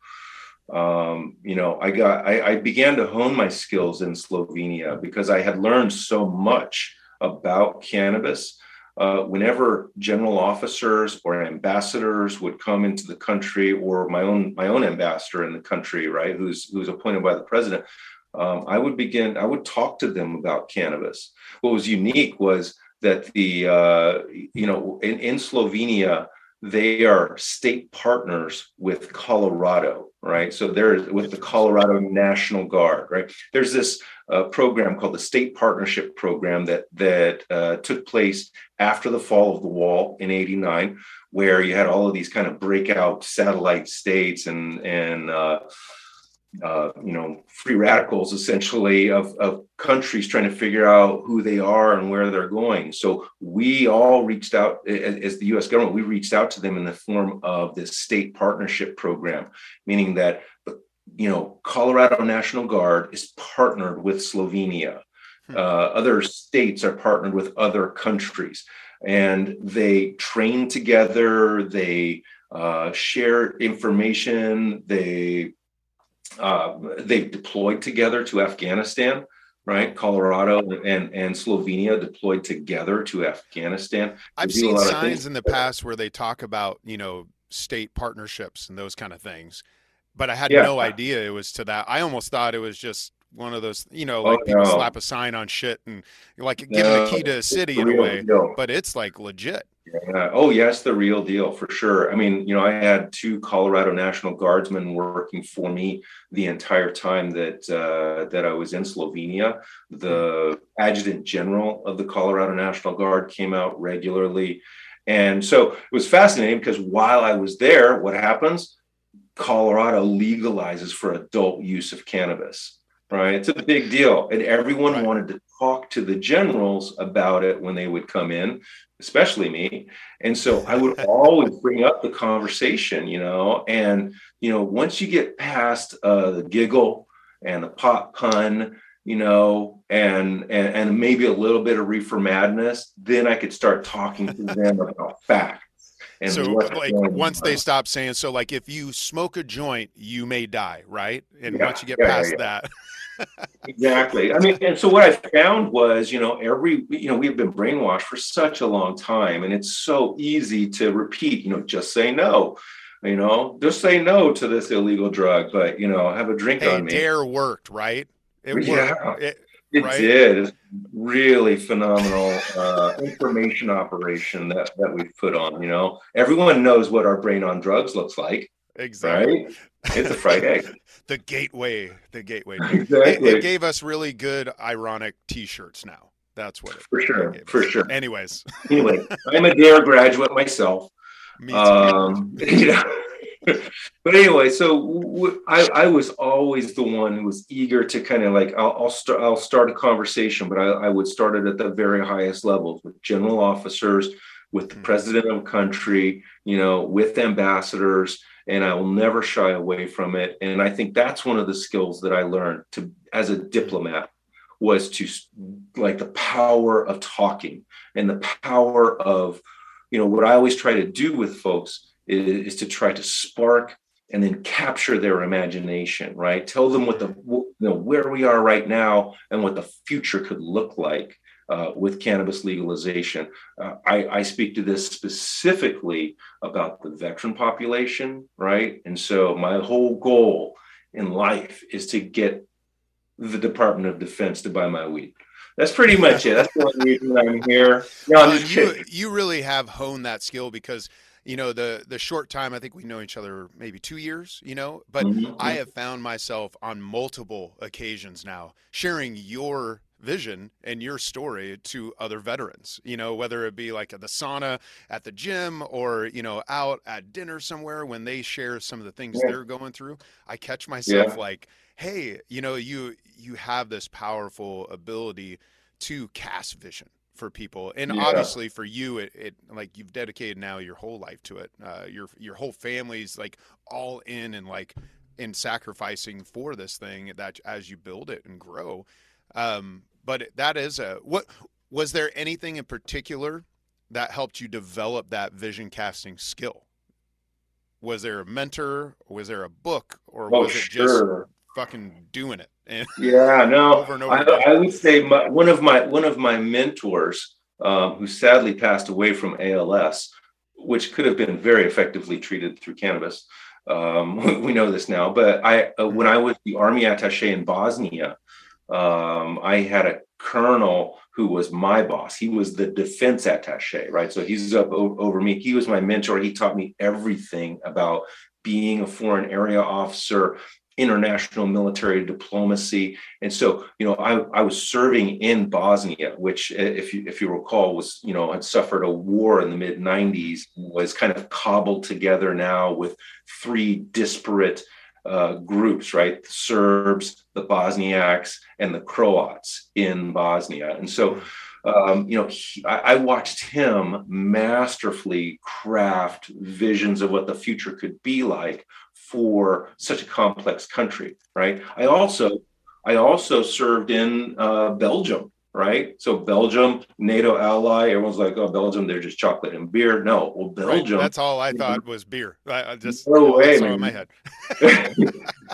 [SPEAKER 3] Um, you know, I got I, I, began to hone my skills in Slovenia because I had learned so much about cannabis. Uh, whenever general officers or ambassadors would come into the country, or my own my own ambassador in the country, right, who's who's appointed by the president, um, I would begin. I would talk to them about cannabis. What was unique was that the uh, you know in, in Slovenia they are state partners with Colorado, right? So there's with the Colorado National Guard, right? There's this uh, program called the State Partnership Program that that uh, took place after the fall of the wall in '89, where you had all of these kind of breakout satellite states and and uh, uh, you know, free radicals essentially of, of countries trying to figure out who they are and where they're going. So we all reached out as, the US government, we reached out to them in the form of this state partnership program, meaning that the you know, Colorado National Guard is partnered with Slovenia. Hmm. Uh, other states are partnered with other countries, and they train together. They uh, share information. They uh, they've deployed together to Afghanistan, right? Colorado and and Slovenia deployed together to Afghanistan.
[SPEAKER 1] I've seen signs in the past where they talk about you know state partnerships and those kind of things, but I had yeah. no idea it was to that. I almost thought it was just one of those, you know, like oh, people no. slap a sign on shit and like giving no, the key to a city in a way, deal. but it's like legit.
[SPEAKER 3] Yeah. Oh, yes, the real deal for sure. I mean, you know, I had two Colorado National Guardsmen working for me the entire time that uh, that I was in Slovenia. The adjutant general of the Colorado National Guard came out regularly, and so it was fascinating because while I was there, what happens? Colorado legalizes for adult use of cannabis right? It's a big deal. And everyone right. wanted to talk to the generals about it when they would come in, especially me. And so I would always bring up the conversation, you know, and, you know, once you get past uh, the giggle and the pop pun, you know, and, and and maybe a little bit of reefer madness, then I could start talking to them about facts.
[SPEAKER 1] And so like once on. they stop saying so like if you smoke a joint you may die right and yeah, once you get yeah, past yeah. that
[SPEAKER 3] exactly. I mean, and so what I found was, you know, every, you know, we've been brainwashed for such a long time, and it's so easy to repeat, you know, just say no, you know, just say no to this illegal drug, but, you know, have a drink
[SPEAKER 1] hey,
[SPEAKER 3] on me.
[SPEAKER 1] Dare worked, right? It yeah, worked.
[SPEAKER 3] It, it right? did. It's really phenomenal uh, information operation that, that we've put on, you know. Everyone knows what our brain on drugs looks like.
[SPEAKER 1] Exactly.
[SPEAKER 3] Right? It's a fried egg.
[SPEAKER 1] the gateway, the gateway. Exactly. It, it, gave us really good ironic T-shirts. Now that's what. It,
[SPEAKER 3] for sure. For
[SPEAKER 1] us.
[SPEAKER 3] sure.
[SPEAKER 1] Anyways.
[SPEAKER 3] anyway, I'm a Dare graduate myself. Me too. Um, you know, but anyway, so w- I, I was always the one who was eager to kind of like I'll, I'll start I'll start a conversation, but I, I would start it at the very highest levels with general officers, with the mm-hmm. president of a country, you know, with ambassadors and I will never shy away from it. And I think that's one of the skills that I learned to as a diplomat was to like the power of talking and the power of you know what I always try to do with folks is, is to try to spark and then capture their imagination right tell them what the you know where we are right now and what the future could look like uh, with cannabis legalization. Uh, I, I, speak to this specifically about the veteran population, right? And so my whole goal in life is to get the Department of Defense to buy my weed. That's pretty much it. That's the only reason I'm here. No,
[SPEAKER 1] I'm you, you really have honed that skill because you know the the short time i think we know each other maybe two years you know but mm-hmm. i have found myself on multiple occasions now sharing your vision and your story to other veterans you know whether it be like at the sauna at the gym or you know out at dinner somewhere when they share some of the things yeah. they're going through i catch myself yeah. like hey you know you you have this powerful ability to cast vision for people and yeah. obviously for you it, it, like you've dedicated now your whole life to it uh, your your whole family's like all in and like in sacrificing for this thing that as you build it and grow um, but that is a what was there anything in particular that helped you develop that vision casting skill was there a mentor? Was there a book? Or
[SPEAKER 3] Oh,
[SPEAKER 1] was it
[SPEAKER 3] sure.
[SPEAKER 1] just fucking doing it? And
[SPEAKER 3] Yeah, no,
[SPEAKER 1] Over and over
[SPEAKER 3] I. I would say my, one of my one of my mentors, um, who sadly passed away from ALS, which could have been very effectively treated through cannabis. Um, we know this now, but I uh, when I was the army attaché in Bosnia, um, I had a colonel who was my boss. He was the defense attaché, right? So he's up o- over me. He was my mentor. He taught me everything about being a foreign area officer, international military diplomacy. And so, you know, I, I was serving in Bosnia, which, if you if you recall, was you know had suffered a war in the mid '90s, was kind of cobbled together now with three disparate uh, groups, right? The Serbs, the Bosniaks, and the Croats in Bosnia. And so, um, you know, he, I, I watched him masterfully craft visions of what the future could be like for such a complex country, right? I also, I also served in uh, Belgium, right? So Belgium, NATO ally. Everyone's like, "Oh, Belgium, they're just chocolate and beer." No, well,
[SPEAKER 1] right,
[SPEAKER 3] Belgium.
[SPEAKER 1] that's all I thought was beer. I, I just
[SPEAKER 3] No way,
[SPEAKER 1] in my head.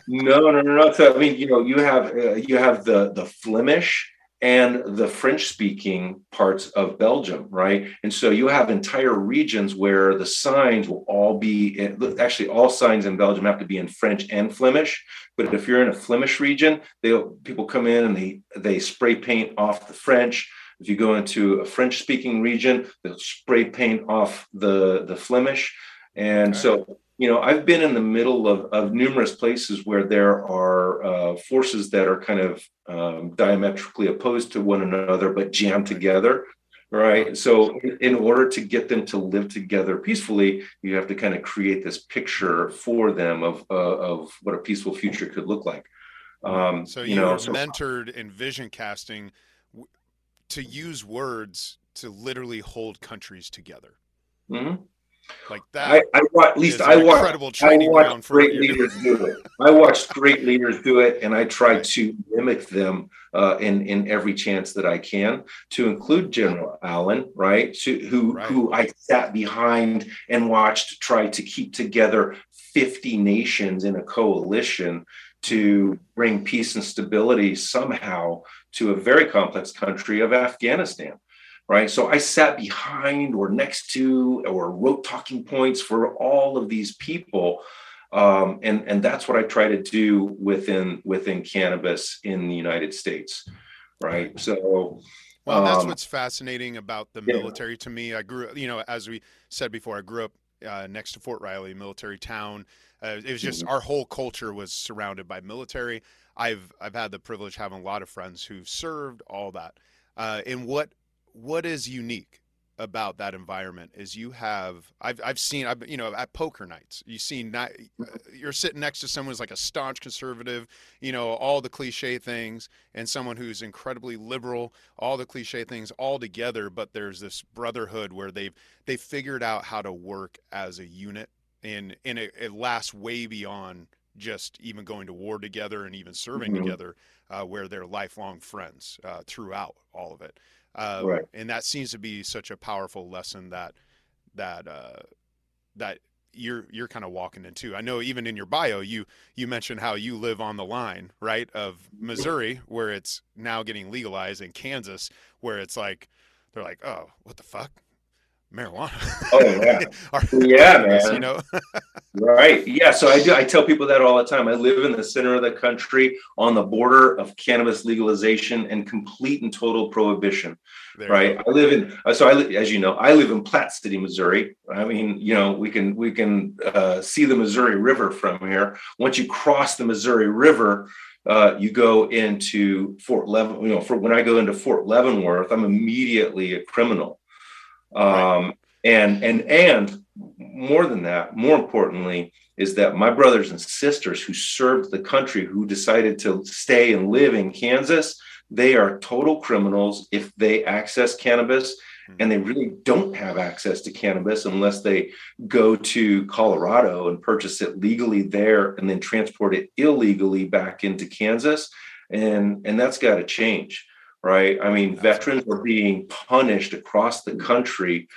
[SPEAKER 3] no, no, no, no. So I mean, you know, you have uh, you have the the Flemish and the French speaking parts of Belgium, right? And so you have entire regions where the signs will all be in, actually all signs in Belgium have to be in French and Flemish. But if you're in a Flemish region, they people come in and they they spray paint off the French. If you go into a French speaking region, they'll spray paint off the the Flemish. And
[SPEAKER 1] Okay.
[SPEAKER 3] so you know, I've been in the middle of, of numerous places where there are uh, forces that are kind of um, diametrically opposed to one another, but jammed together. Right. So, in- order to get them to live together peacefully, you have to kind of create this picture for them of uh, of what a peaceful future could look like. Um,
[SPEAKER 1] So
[SPEAKER 3] you
[SPEAKER 1] you,
[SPEAKER 3] know,
[SPEAKER 1] were
[SPEAKER 3] so-
[SPEAKER 1] mentored in vision casting to use words to literally hold countries together.
[SPEAKER 3] Mhm.
[SPEAKER 1] Like that
[SPEAKER 3] I wa- at least I
[SPEAKER 1] an
[SPEAKER 3] watched
[SPEAKER 1] incredible
[SPEAKER 3] I
[SPEAKER 1] training ground
[SPEAKER 3] watched great leaders do it. I watched great leaders do it, and I try
[SPEAKER 1] Right.
[SPEAKER 3] to mimic them uh, in in every chance that I can. To include General Allen, right? To, who
[SPEAKER 1] Right.
[SPEAKER 3] who I sat behind and watched try to keep together fifty nations in a coalition to bring peace and stability somehow to a very complex country of Afghanistan right? So I sat behind or next to or wrote talking points for all of these people. Um, and, and that's what I try to do within within cannabis in the United States. Right. So
[SPEAKER 1] Well, that's
[SPEAKER 3] Um,
[SPEAKER 1] what's fascinating about the
[SPEAKER 3] yeah.
[SPEAKER 1] military to me. I grew, you know, as we said before, I grew up uh, next to Fort Riley, military town. Uh, it was just
[SPEAKER 3] Mm-hmm.
[SPEAKER 1] our whole culture was surrounded by military. I've I've had the privilege of having a lot of friends who've served all that. Uh, and what what is unique about that environment is you have I've I've seen I've you know at poker nights you see not you're sitting next to someone who's like a staunch conservative you know all the cliche things and someone who's incredibly liberal all the cliche things all together but there's this brotherhood where they've they've figured out how to work as a unit and and it, it lasts way beyond just even going to war together and even serving
[SPEAKER 3] Mhm.
[SPEAKER 1] together uh, where they're lifelong friends uh, throughout all of it um,
[SPEAKER 3] Right.
[SPEAKER 1] and that seems to be such a powerful lesson that that uh, that you're you're kind of walking into. I know even in your bio you you mentioned how you live on the line, right, of Missouri where it's now getting legalized and Kansas where it's like they're like, "Oh, what the fuck? Marijuana."
[SPEAKER 3] Oh, yeah. Yeah,
[SPEAKER 1] You know.
[SPEAKER 3] Right. Yeah. So I do. I tell people that all the time. I live in the center of the country on the border of cannabis legalization and complete and total prohibition.
[SPEAKER 1] There
[SPEAKER 3] right i live in uh, so i li- as you know i live in platte city missouri i mean you know we can we can uh, see the missouri river from here once you cross the missouri river uh, you go into fort leaven you know for when i go into fort leavenworth i'm immediately a criminal um, and and and more than that more importantly is that my brothers and sisters who served the country who decided to stay and live in kansas they are total criminals if they access cannabis. And they really don't have access to cannabis unless they go to Colorado and purchase it legally there and then transport it illegally back into Kansas. And and that's got to change right i mean veterans are being punished across the country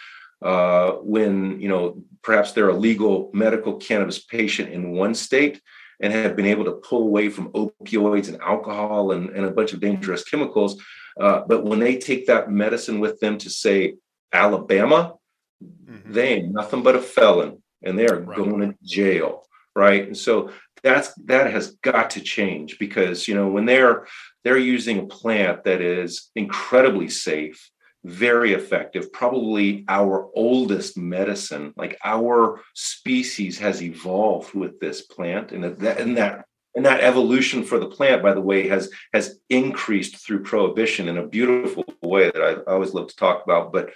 [SPEAKER 3] uh, when you know perhaps they're a legal medical cannabis patient in one state and have been able to pull away from opioids and alcohol and, and a bunch of dangerous chemicals. Uh, but when they take that medicine with them to say Alabama, mm-hmm. they ain't nothing but a felon and they are right. going to jail. Right. And so that's that has got to change because you know when they're they're using a plant that is incredibly safe very effective, probably our oldest medicine. Like our species has evolved with this plant, and that and that and that evolution for the plant, by the way, has has increased through prohibition in a beautiful way that I always love to talk about. But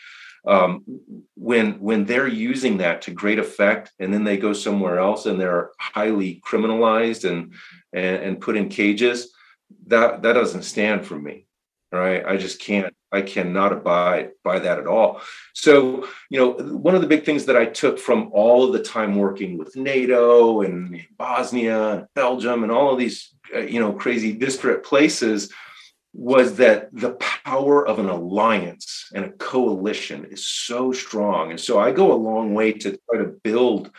[SPEAKER 3] um, when when they're using that to great effect, and then they go somewhere else and they're highly criminalized and and, and put in cages, that that doesn't stand for me right? I just can't i cannot abide by that at all. So you know one of the big things that i took from all of the time working with nato and bosnia and belgium and all of these uh, you know crazy disparate places was that the power of an alliance and a coalition is so strong. And so i go a long way to try to build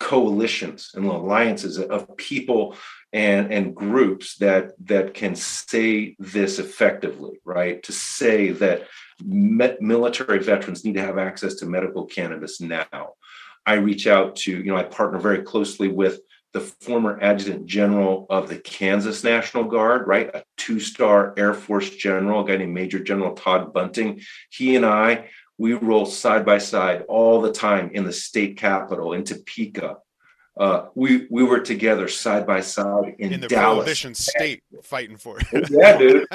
[SPEAKER 3] coalitions and alliances of people and and groups that that can say this effectively right? To say that military veterans need to have access to medical cannabis now. I reach out to you know i partner very closely with the former adjutant general of the Kansas National Guard, right? A two star Air Force general, a guy named Major General Todd Bunting. He and I, we roll side by side all the time in the state capitol in Topeka uh, we we were together side by side in,
[SPEAKER 1] in the
[SPEAKER 3] Dallas.
[SPEAKER 1] prohibition state fighting for it.
[SPEAKER 3] yeah, dude,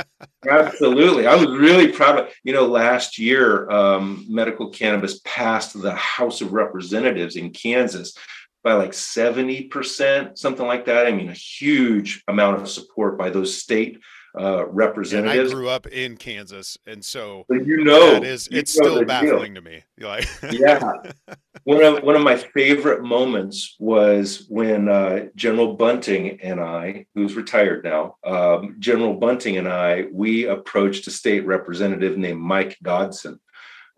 [SPEAKER 3] absolutely. I was really proud of. You know, last year, um, medical cannabis passed the House of Representatives in Kansas by like seventy percent, something like that. I mean, a huge amount of support by those state uh, representatives.
[SPEAKER 1] And I grew up in Kansas, and so
[SPEAKER 3] you know
[SPEAKER 1] it is. It's still baffling deal. to me. Like,
[SPEAKER 3] yeah, one of one of my favorite moments was when uh, General Bunting and I, who's retired now, um, General Bunting and I, we approached a state representative named Mike Dodson.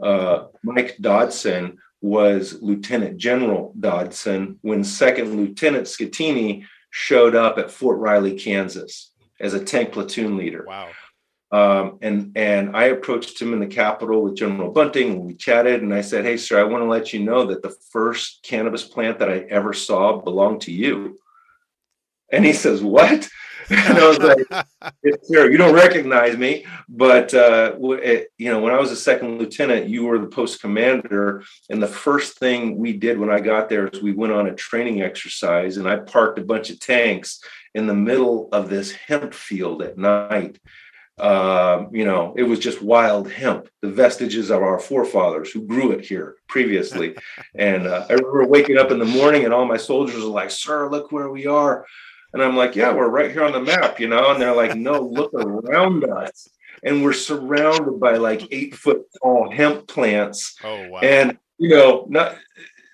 [SPEAKER 3] Uh, Mike Dodson was Lieutenant General Dodson when Second Lieutenant Scattini showed up at Fort Riley, Kansas as a tank platoon leader.
[SPEAKER 1] Wow.
[SPEAKER 3] Um, and and I approached him in the Capitol with General Bunting, and we chatted. And I said, "Hey, sir, I want to let you know that the first cannabis plant that I ever saw belonged to you." And he says, "What?" and I was like, "Sir, you don't recognize me, but uh, it, you know, when I was a second lieutenant, you were the post commander. And the first thing we did when I got there is we went on a training exercise, and I parked a bunch of tanks in the middle of this hemp field at night. Uh, you know, it was just wild hemp, the vestiges of our forefathers who grew it here previously. and uh, I remember waking up in the morning and all my soldiers are like, Sir, look where we are. And I'm like, Yeah, we're right here on the map, you know? And they're like, No, look around us. And we're surrounded by like eight foot tall hemp plants.
[SPEAKER 1] Oh, wow.
[SPEAKER 3] And, you know, not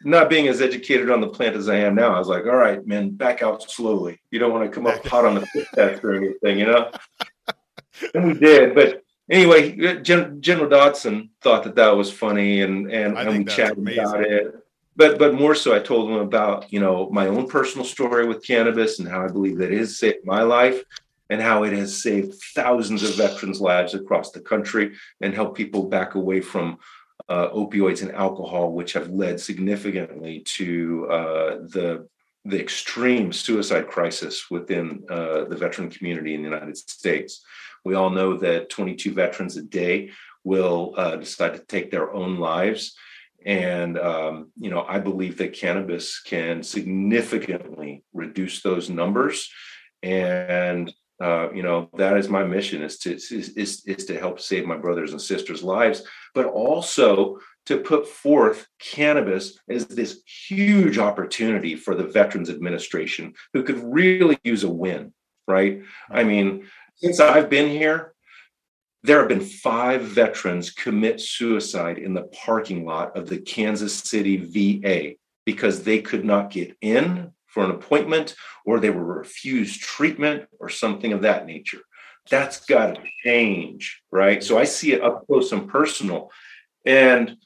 [SPEAKER 3] not being as educated on the plant as I am now, I was like, all right, man, back out slowly. You don't want to come up hot on the test or anything, you know? and we did. But anyway, Gen- General Dodson thought that that was funny and, and, and we chatted amazing. about it. But, but more so, I told him about, you know, my own personal story with cannabis and how I believe that it has saved my life and how it has saved thousands of veterans' lives across the country and helped people back away from uh, opioids and alcohol, which have led significantly to uh, the the extreme suicide crisis within uh, the veteran community in the United States. We all know that 22 veterans a day will uh, decide to take their own lives. And, um, you know, I believe that cannabis can significantly reduce those numbers. And uh, you know that is my mission is to is, is, is to help save my brothers and sisters lives but also to put forth cannabis as this huge opportunity for the veterans administration who could really use a win right i mean since i've been here there have been five veterans commit suicide in the parking lot of the kansas city va because they could not get in for an appointment or they were refused treatment or something of that nature. That's got to change, right? So I see it up close and personal. And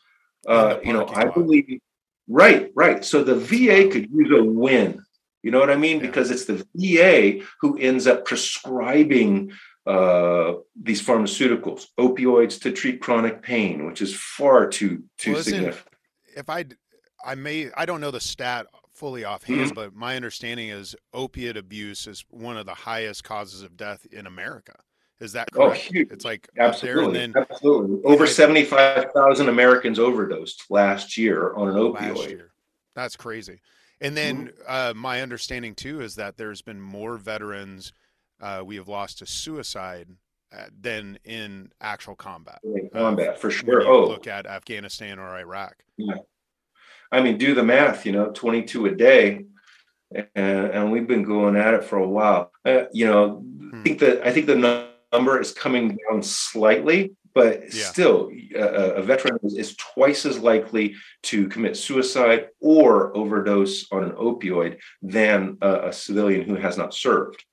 [SPEAKER 3] Uh, you know, I believe. Right, right. So the VA could use a win. You know what I mean? Because it's the VA who ends up prescribing uh, these pharmaceuticals, opioids to treat chronic pain, which is far too too well, significant.
[SPEAKER 1] If I, I may, I don't know the stat fully offhand, mm-hmm. but my understanding is opiate abuse is one of the highest causes of death in America. Is that oh, correct? Oh, huge. It's like
[SPEAKER 3] absolutely, then, absolutely. Over seventy-five thousand Americans overdosed last year on an opioid.
[SPEAKER 1] That's crazy. And then mm-hmm. uh, my understanding too is that there's been more veterans uh, we have lost to suicide uh, than in actual combat.
[SPEAKER 3] In combat, for sure. Oh,
[SPEAKER 1] look at Afghanistan or Iraq.
[SPEAKER 3] Yeah. I mean, do the math. You know, 22 a day, and, and we've been going at it for a while. Uh, you know, hmm. I think that I think the number is coming down slightly, but yeah. still, a, a veteran is, is, twice as likely to commit suicide or overdose on an opioid than a civilian who has not served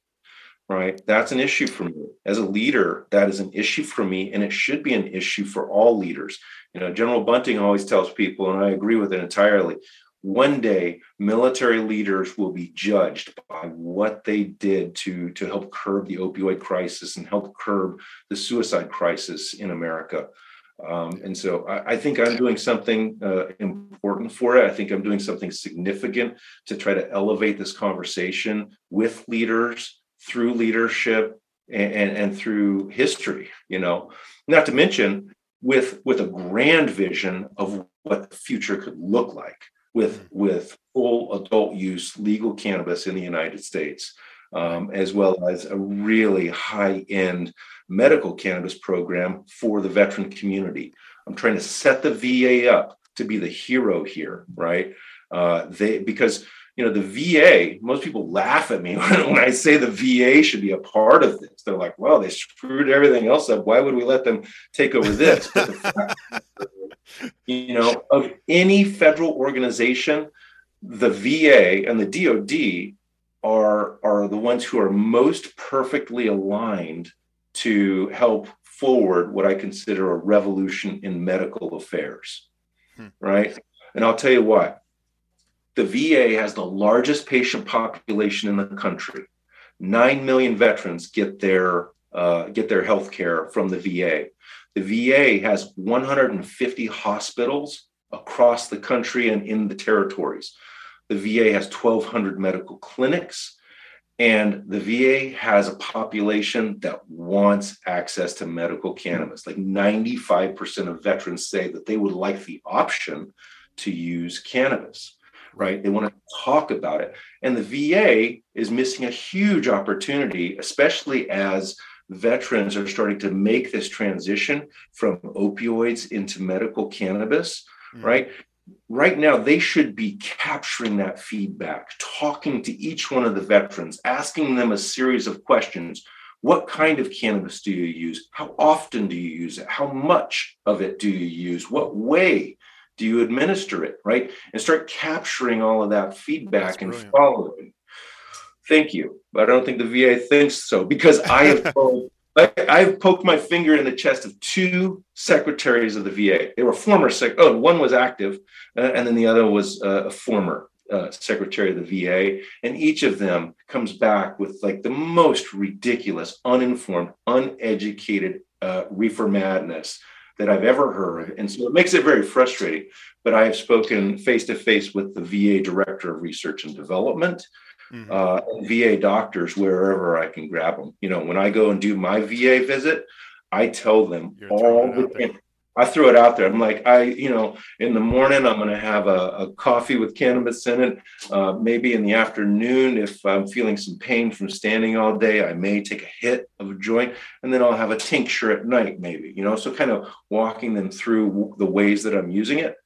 [SPEAKER 3] right? That's an issue for me. As a leader, that is an issue for me, and it should be an issue for all leaders. You know, General Bunting always tells people, and I agree with it entirely. One day, military leaders will be judged by what they did to, to help curb the opioid crisis and help curb the suicide crisis in America. Um, and so I, I, think I'm doing something uh, important for it. I think I'm doing something significant to try to elevate this conversation with leaders through leadership and, and, and through history, you know, not to mention with with a grand vision of what the future could look like with mm-hmm. with full adult use legal cannabis in the United States, um, as well as a really high end medical cannabis program for the veteran community. I'm trying to set the VA up to be the hero here, right? Uh, they because you know, the VA, most people laugh at me when, I say the VA should be a part of this. They're like, well, they screwed everything else up. Why would we let them take over this? Fact, you know, of any federal organization, the VA and the DOD are, are the ones who are most perfectly aligned to help forward what I consider a revolution in medical affairs. Hmm. Right. And I'll tell you why the VA has the largest patient population in the country. Nine million veterans get their uh, get their health care from the VA. The VA has 150 hospitals across the country and in the territories. The VA has 1,200 medical clinics, and the VA has a population that wants access to medical cannabis. Like 95% of veterans say that they would like the option to use cannabis right? They want to talk about it. And the VA is missing a huge opportunity, especially as veterans are starting to make this transition from opioids into medical cannabis, mm. right? Right now, they should be capturing that feedback, talking to each one of the veterans, asking them a series of questions. What kind of cannabis do you use? How often do you use it? How much of it do you use? What way do you administer it right and start capturing all of that feedback and following thank you but i don't think the va thinks so because i have I, have poked my finger in the chest of two secretaries of the VA. They were former sec. Oh, one was active, uh, and then the other was uh, a former uh, secretary of the VA. And each of them comes back with like the most ridiculous, uninformed, uneducated uh, reefer madness that I've ever heard. And so it makes it very frustrating. But I have spoken face to face with the VA Director of Research and Development, mm-hmm. uh, and VA doctors wherever I can grab them. You know, when I go and do my VA visit, I tell them You're all the I throw it out there. I'm like, I, you know, in the morning, I'm going to have a, a, coffee with cannabis in it. Uh, maybe in the afternoon, if I'm feeling some pain from standing all day, I may take a hit of a joint and then I'll have a tincture at night, maybe, you know, so kind of walking them through the ways that I'm using it.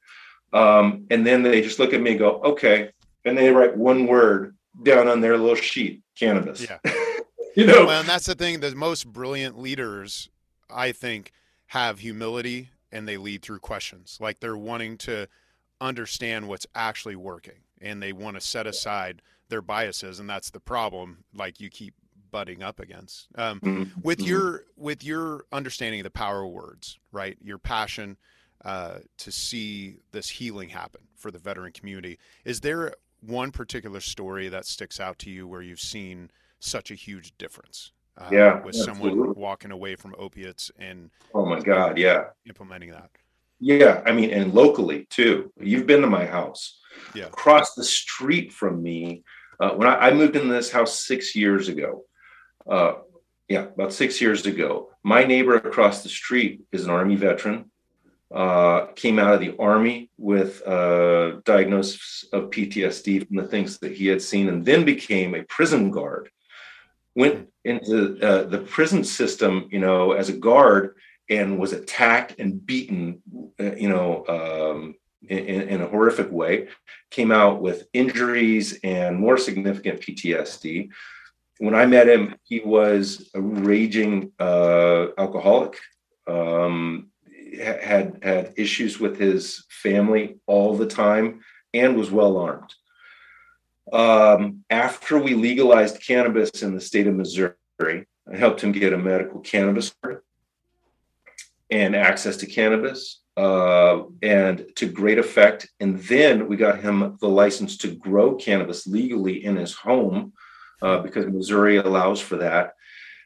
[SPEAKER 3] Um, and then they just look at me and go, okay. And they write one word down on their little sheet cannabis.
[SPEAKER 1] Yeah. you know, well, and that's the thing. The most brilliant leaders, I think, have humility and they lead through questions. Like they're wanting to understand what's actually working and they want to set aside their biases and that's the problem like you keep butting up against um, mm-hmm. with mm-hmm. your with your understanding of the power of words right your passion uh, to see this healing happen for the veteran community. Is there one particular story that sticks out to you where you've seen such a huge difference?
[SPEAKER 3] Uh, yeah,
[SPEAKER 1] with absolutely. someone walking away from opiates and
[SPEAKER 3] oh my god, yeah,
[SPEAKER 1] implementing that.
[SPEAKER 3] Yeah, I mean, and locally too. You've been to my house.
[SPEAKER 1] Yeah,
[SPEAKER 3] across the street from me. Uh, when I, I, moved into this house six years ago, uh, yeah, about six years ago, my neighbor across the street is an Army veteran. Uh, came out of the Army with a diagnosis of PTSD from the things that he had seen, and then became a prison guard. Went into uh, the prison system, you know, as a guard, and was attacked and beaten, uh, you know, um, in, in, a horrific way. Came out with injuries and more significant PTSD when I met him, he was a raging uh, alcoholic. Um, had had issues with his family all the time, and was well armed. Um, after we legalized cannabis in the state of Missouri, I helped him get a medical cannabis card and access to cannabis, uh, and to great effect. And then we got him the license to grow cannabis legally in his home uh, because Missouri allows for that.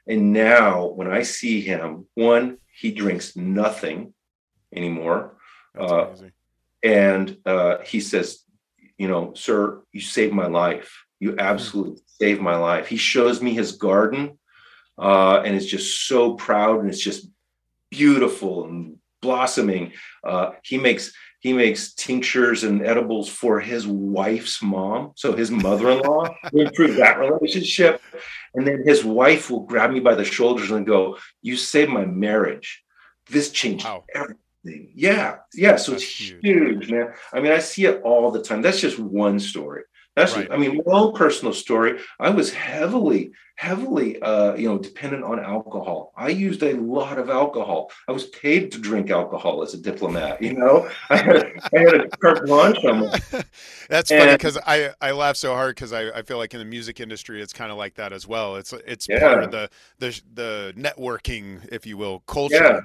[SPEAKER 3] And now, when I see him, one, he drinks nothing anymore. Uh, and uh, he says, You know, sir, you saved my life. You absolutely mm-hmm. saved my life. He shows me his garden uh, and it's just so proud and it's just beautiful and blossoming. Uh, he makes he makes tinctures and edibles for his wife's mom, so his mother-in-law. we improve that relationship, and then his wife will grab me by the shoulders and go, "You saved my marriage. This changed wow. everything." Yeah, yeah. So That's it's huge. huge, man. I mean, I see it all the time. That's just one story. That's, right. I mean, my own personal story. I was heavily, heavily, uh, you know, dependent on alcohol. I used a lot of alcohol. I was paid to drink alcohol as a diplomat. You know, I had, a, I had a carte blanche on.
[SPEAKER 1] That's and, funny because I I laugh so hard because I, I feel like in the music industry it's kind of like that as well. It's it's yeah. part of the the the networking, if you will, culture. Yeah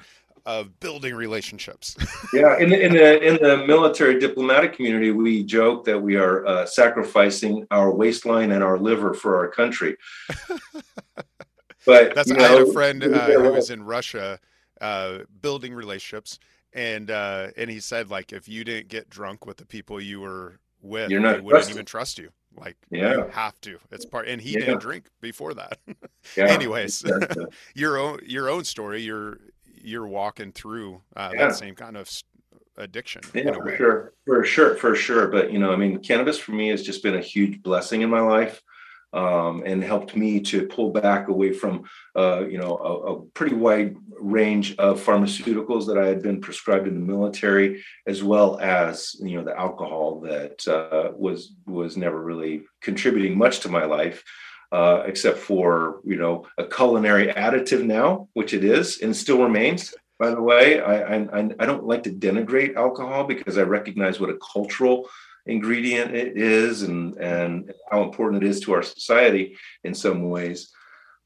[SPEAKER 1] of building relationships.
[SPEAKER 3] yeah, in the, in the in the military diplomatic community, we joke that we are uh, sacrificing our waistline and our liver for our country.
[SPEAKER 1] But that's I know, had a friend uh, who was in Russia, uh, building relationships, and uh, and he said like if you didn't get drunk with the people you were with, You're not they wouldn't even trust you. Like yeah. you have to. It's part and he yeah. didn't drink before that. yeah. Anyways, your own your own story, your you're walking through uh, yeah. that same kind of addiction.
[SPEAKER 3] Yeah, for sure, for sure, for sure. But you know, I mean, cannabis for me has just been a huge blessing in my life. Um, and helped me to pull back away from, uh, you know, a, a, pretty wide range of pharmaceuticals that I had been prescribed in the military, as well as you know the alcohol that uh, was was never really contributing much to my life uh, except for you know a culinary additive now, which it is and still remains. By the way, I, I I don't like to denigrate alcohol because I recognize what a cultural ingredient it is and and how important it is to our society in some ways.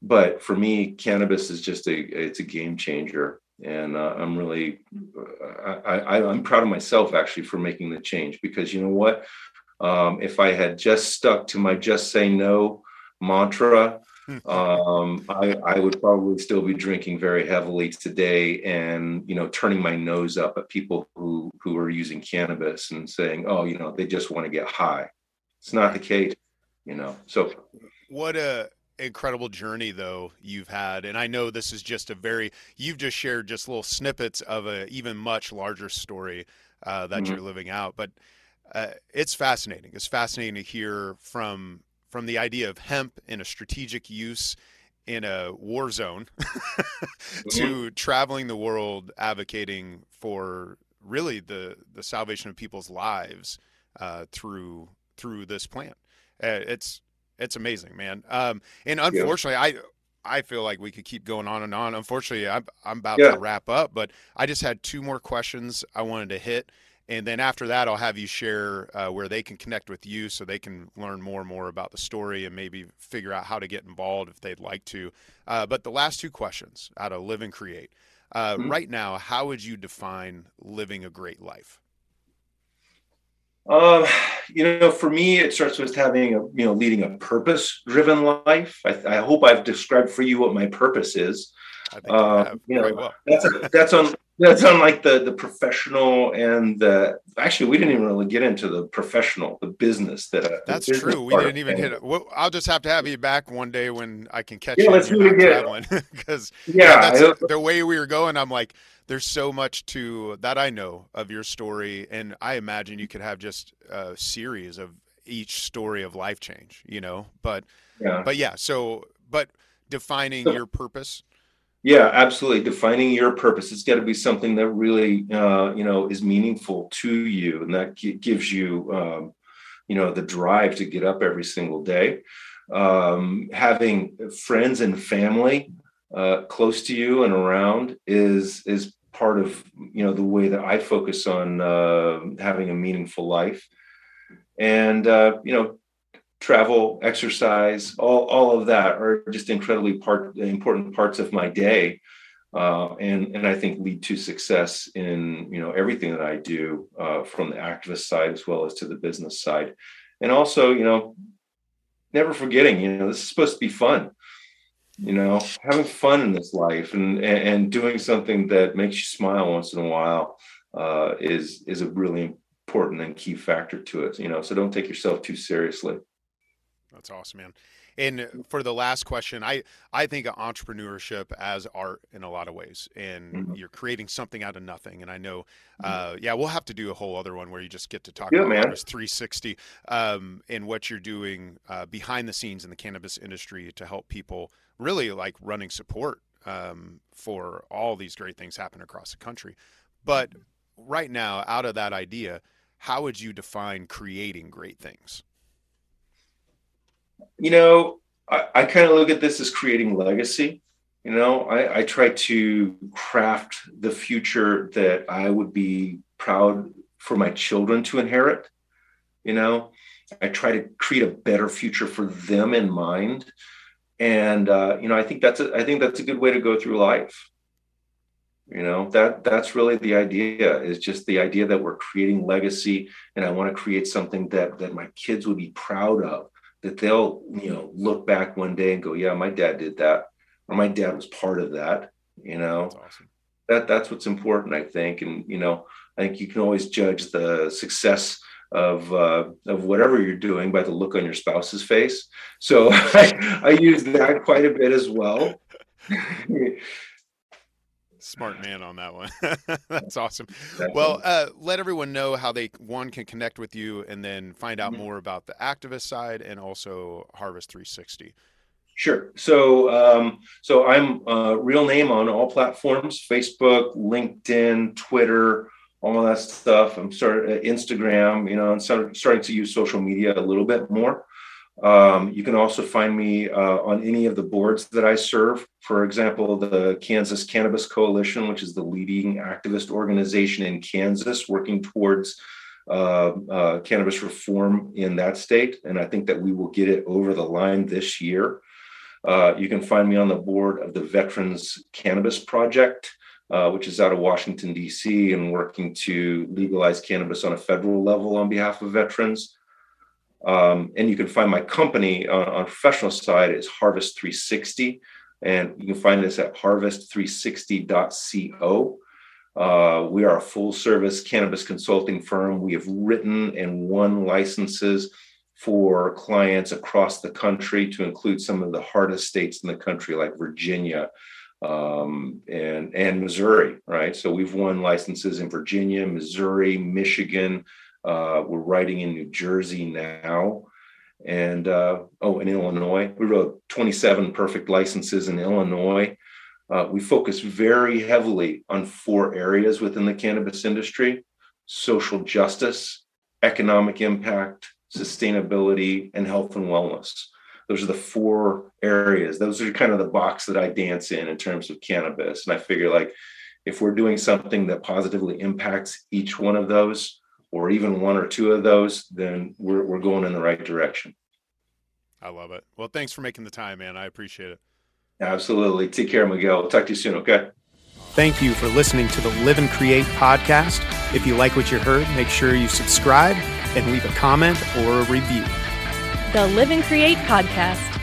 [SPEAKER 3] But for me, cannabis is just a it's a game changer, and uh, I'm really I, I I'm proud of myself actually for making the change because you know what, um, if I had just stuck to my just say no mantra, hmm. um, I, I, would probably still be drinking very heavily today and you know turning my nose up at people who who are using cannabis and saying oh you know they just want to get high it's not the case you know so
[SPEAKER 1] what a incredible journey though you've had and i know this is just a very you've just shared just little snippets of a even much larger story uh, that mm-hmm. you're living out but uh, it's fascinating it's fascinating to hear from from the idea of hemp in a strategic use in a war zone to mm-hmm. traveling the world advocating for really the the salvation of people's lives uh, through through this plant. Uh, it's it's amazing, man. Um, and unfortunately, yeah. I I feel like we could keep going on and on. Unfortunately, I'm I'm about yeah. to wrap up, but I just had two more questions I wanted to hit. And then after that, I'll have you share uh, where they can connect with you so they can learn more and more about the story and maybe figure out how to get involved if they'd like to. Uh, but the last two questions out of Live and Create Uh, mm-hmm. Right now, how would you define living a great life?
[SPEAKER 3] Um, you know, for me, it starts with having a, you know, leading a purpose driven life. I, I, hope I've described for you what my purpose is.
[SPEAKER 1] Uh, you, know,
[SPEAKER 3] well. that's, that's on, that's on like the, the professional and the, actually, we didn't even really get into the professional, the business that, uh,
[SPEAKER 1] that's
[SPEAKER 3] business
[SPEAKER 1] true. We didn't even hit it. Well, I'll just have to have you back one day when I can catch
[SPEAKER 3] yeah,
[SPEAKER 1] you.
[SPEAKER 3] Let's do it
[SPEAKER 1] again. Because yeah, yeah the way we were going, I'm like, there's so much to that I know of your story, and I imagine you could have just a series of each story of life change, you know. But yeah. but yeah, so but defining so, your purpose.
[SPEAKER 3] Yeah, absolutely. Defining your purpose. It's got to be something that really, uh, you know, is meaningful to you, and that gives you, um, you know, the drive to get up every single day. Um, having friends and family uh, close to you and around is is part of you know the way that I focus on uh, having a meaningful life, and uh, you know travel, exercise, all all of that are just incredibly part important parts of my day, uh, and and I think lead to success in you know everything that I do uh, from the activist side as well as to the business side, and also you know never forgetting you know this is supposed to be fun you know having fun in this life and and, doing something that makes you smile once in a while uh, is is a really important and key factor to it you know so don't take yourself too seriously
[SPEAKER 1] that's awesome man and for the last question, I I think of entrepreneurship as art in a lot of ways, and mm-hmm. you're creating something out of nothing. And I know, mm-hmm. uh, yeah, we'll have to do a whole other one where you just get to talk yeah, about Harvest 360 um, and what you're doing uh, behind the scenes in the cannabis industry to help people really like running support um, for all these great things happen across the country. But right now, out of that idea, how would you define creating great things?
[SPEAKER 3] You know, I, I kind of look at this as creating legacy. You know, I, I try to craft the future that I would be proud for my children to inherit. You know, I try to create a better future for them in mind. And uh, you know, I think that's a, I think that's a good way to go through life. You know, that that's really the idea is just the idea that we're creating legacy and I want to create something that that my kids would be proud of that they'll you know look back one day and go yeah my dad did that or my dad was part of that you know? That's awesome. that that's what's important i think and you know i think you can always judge the success of uh, of whatever you're doing by the look on your spouse's face. So I, I use that quite a bit as well
[SPEAKER 1] Smart man on that one. That's awesome. Well, uh, let everyone know how they one can connect with you, and then find out mm-hmm. more about the activist side and also Harvest 360.
[SPEAKER 3] Sure. So, um, so I'm a real name on all platforms: Facebook, LinkedIn, Twitter, all that stuff. I'm starting uh, Instagram. You know, and start, starting to use social media a little bit more. Um, you can also find me uh, on any of the boards that I serve. For example, the Kansas Cannabis Coalition, which is the leading activist organization in Kansas working towards uh, uh, cannabis reform in that state. And I think that we will get it over the line this year. Uh, you can find me on the board of the Veterans Cannabis Project. Uh, which is out of Washington, D.C., and working to legalize cannabis on a federal level on behalf of veterans. Um, and you can find my company on, on professional side is Harvest 360, and you can find us at harvest360.co. Uh, we are a full service cannabis consulting firm. We have written and won licenses for clients across the country to include some of the hardest states in the country, like Virginia um, and, and Missouri, right? So we've won licenses in Virginia, Missouri, Michigan, uh, we're writing in New Jersey now. And uh, oh, in Illinois, we wrote 27 perfect licenses in Illinois. Uh, we focus very heavily on four areas within the cannabis industry social justice, economic impact, sustainability, and health and wellness. Those are the four areas. Those are kind of the box that I dance in in terms of cannabis. And I figure like if we're doing something that positively impacts each one of those, or even one or two of those, then we're, we're going in the right direction.
[SPEAKER 1] I love it. Well, thanks for making the time, man. I appreciate it.
[SPEAKER 3] Absolutely. Take care, Miguel. I'll talk to you soon. Okay.
[SPEAKER 1] Thank you for listening to the Live and Create podcast. If you like what you heard, make sure you subscribe and leave a comment or a review.
[SPEAKER 2] The Live and Create Podcast.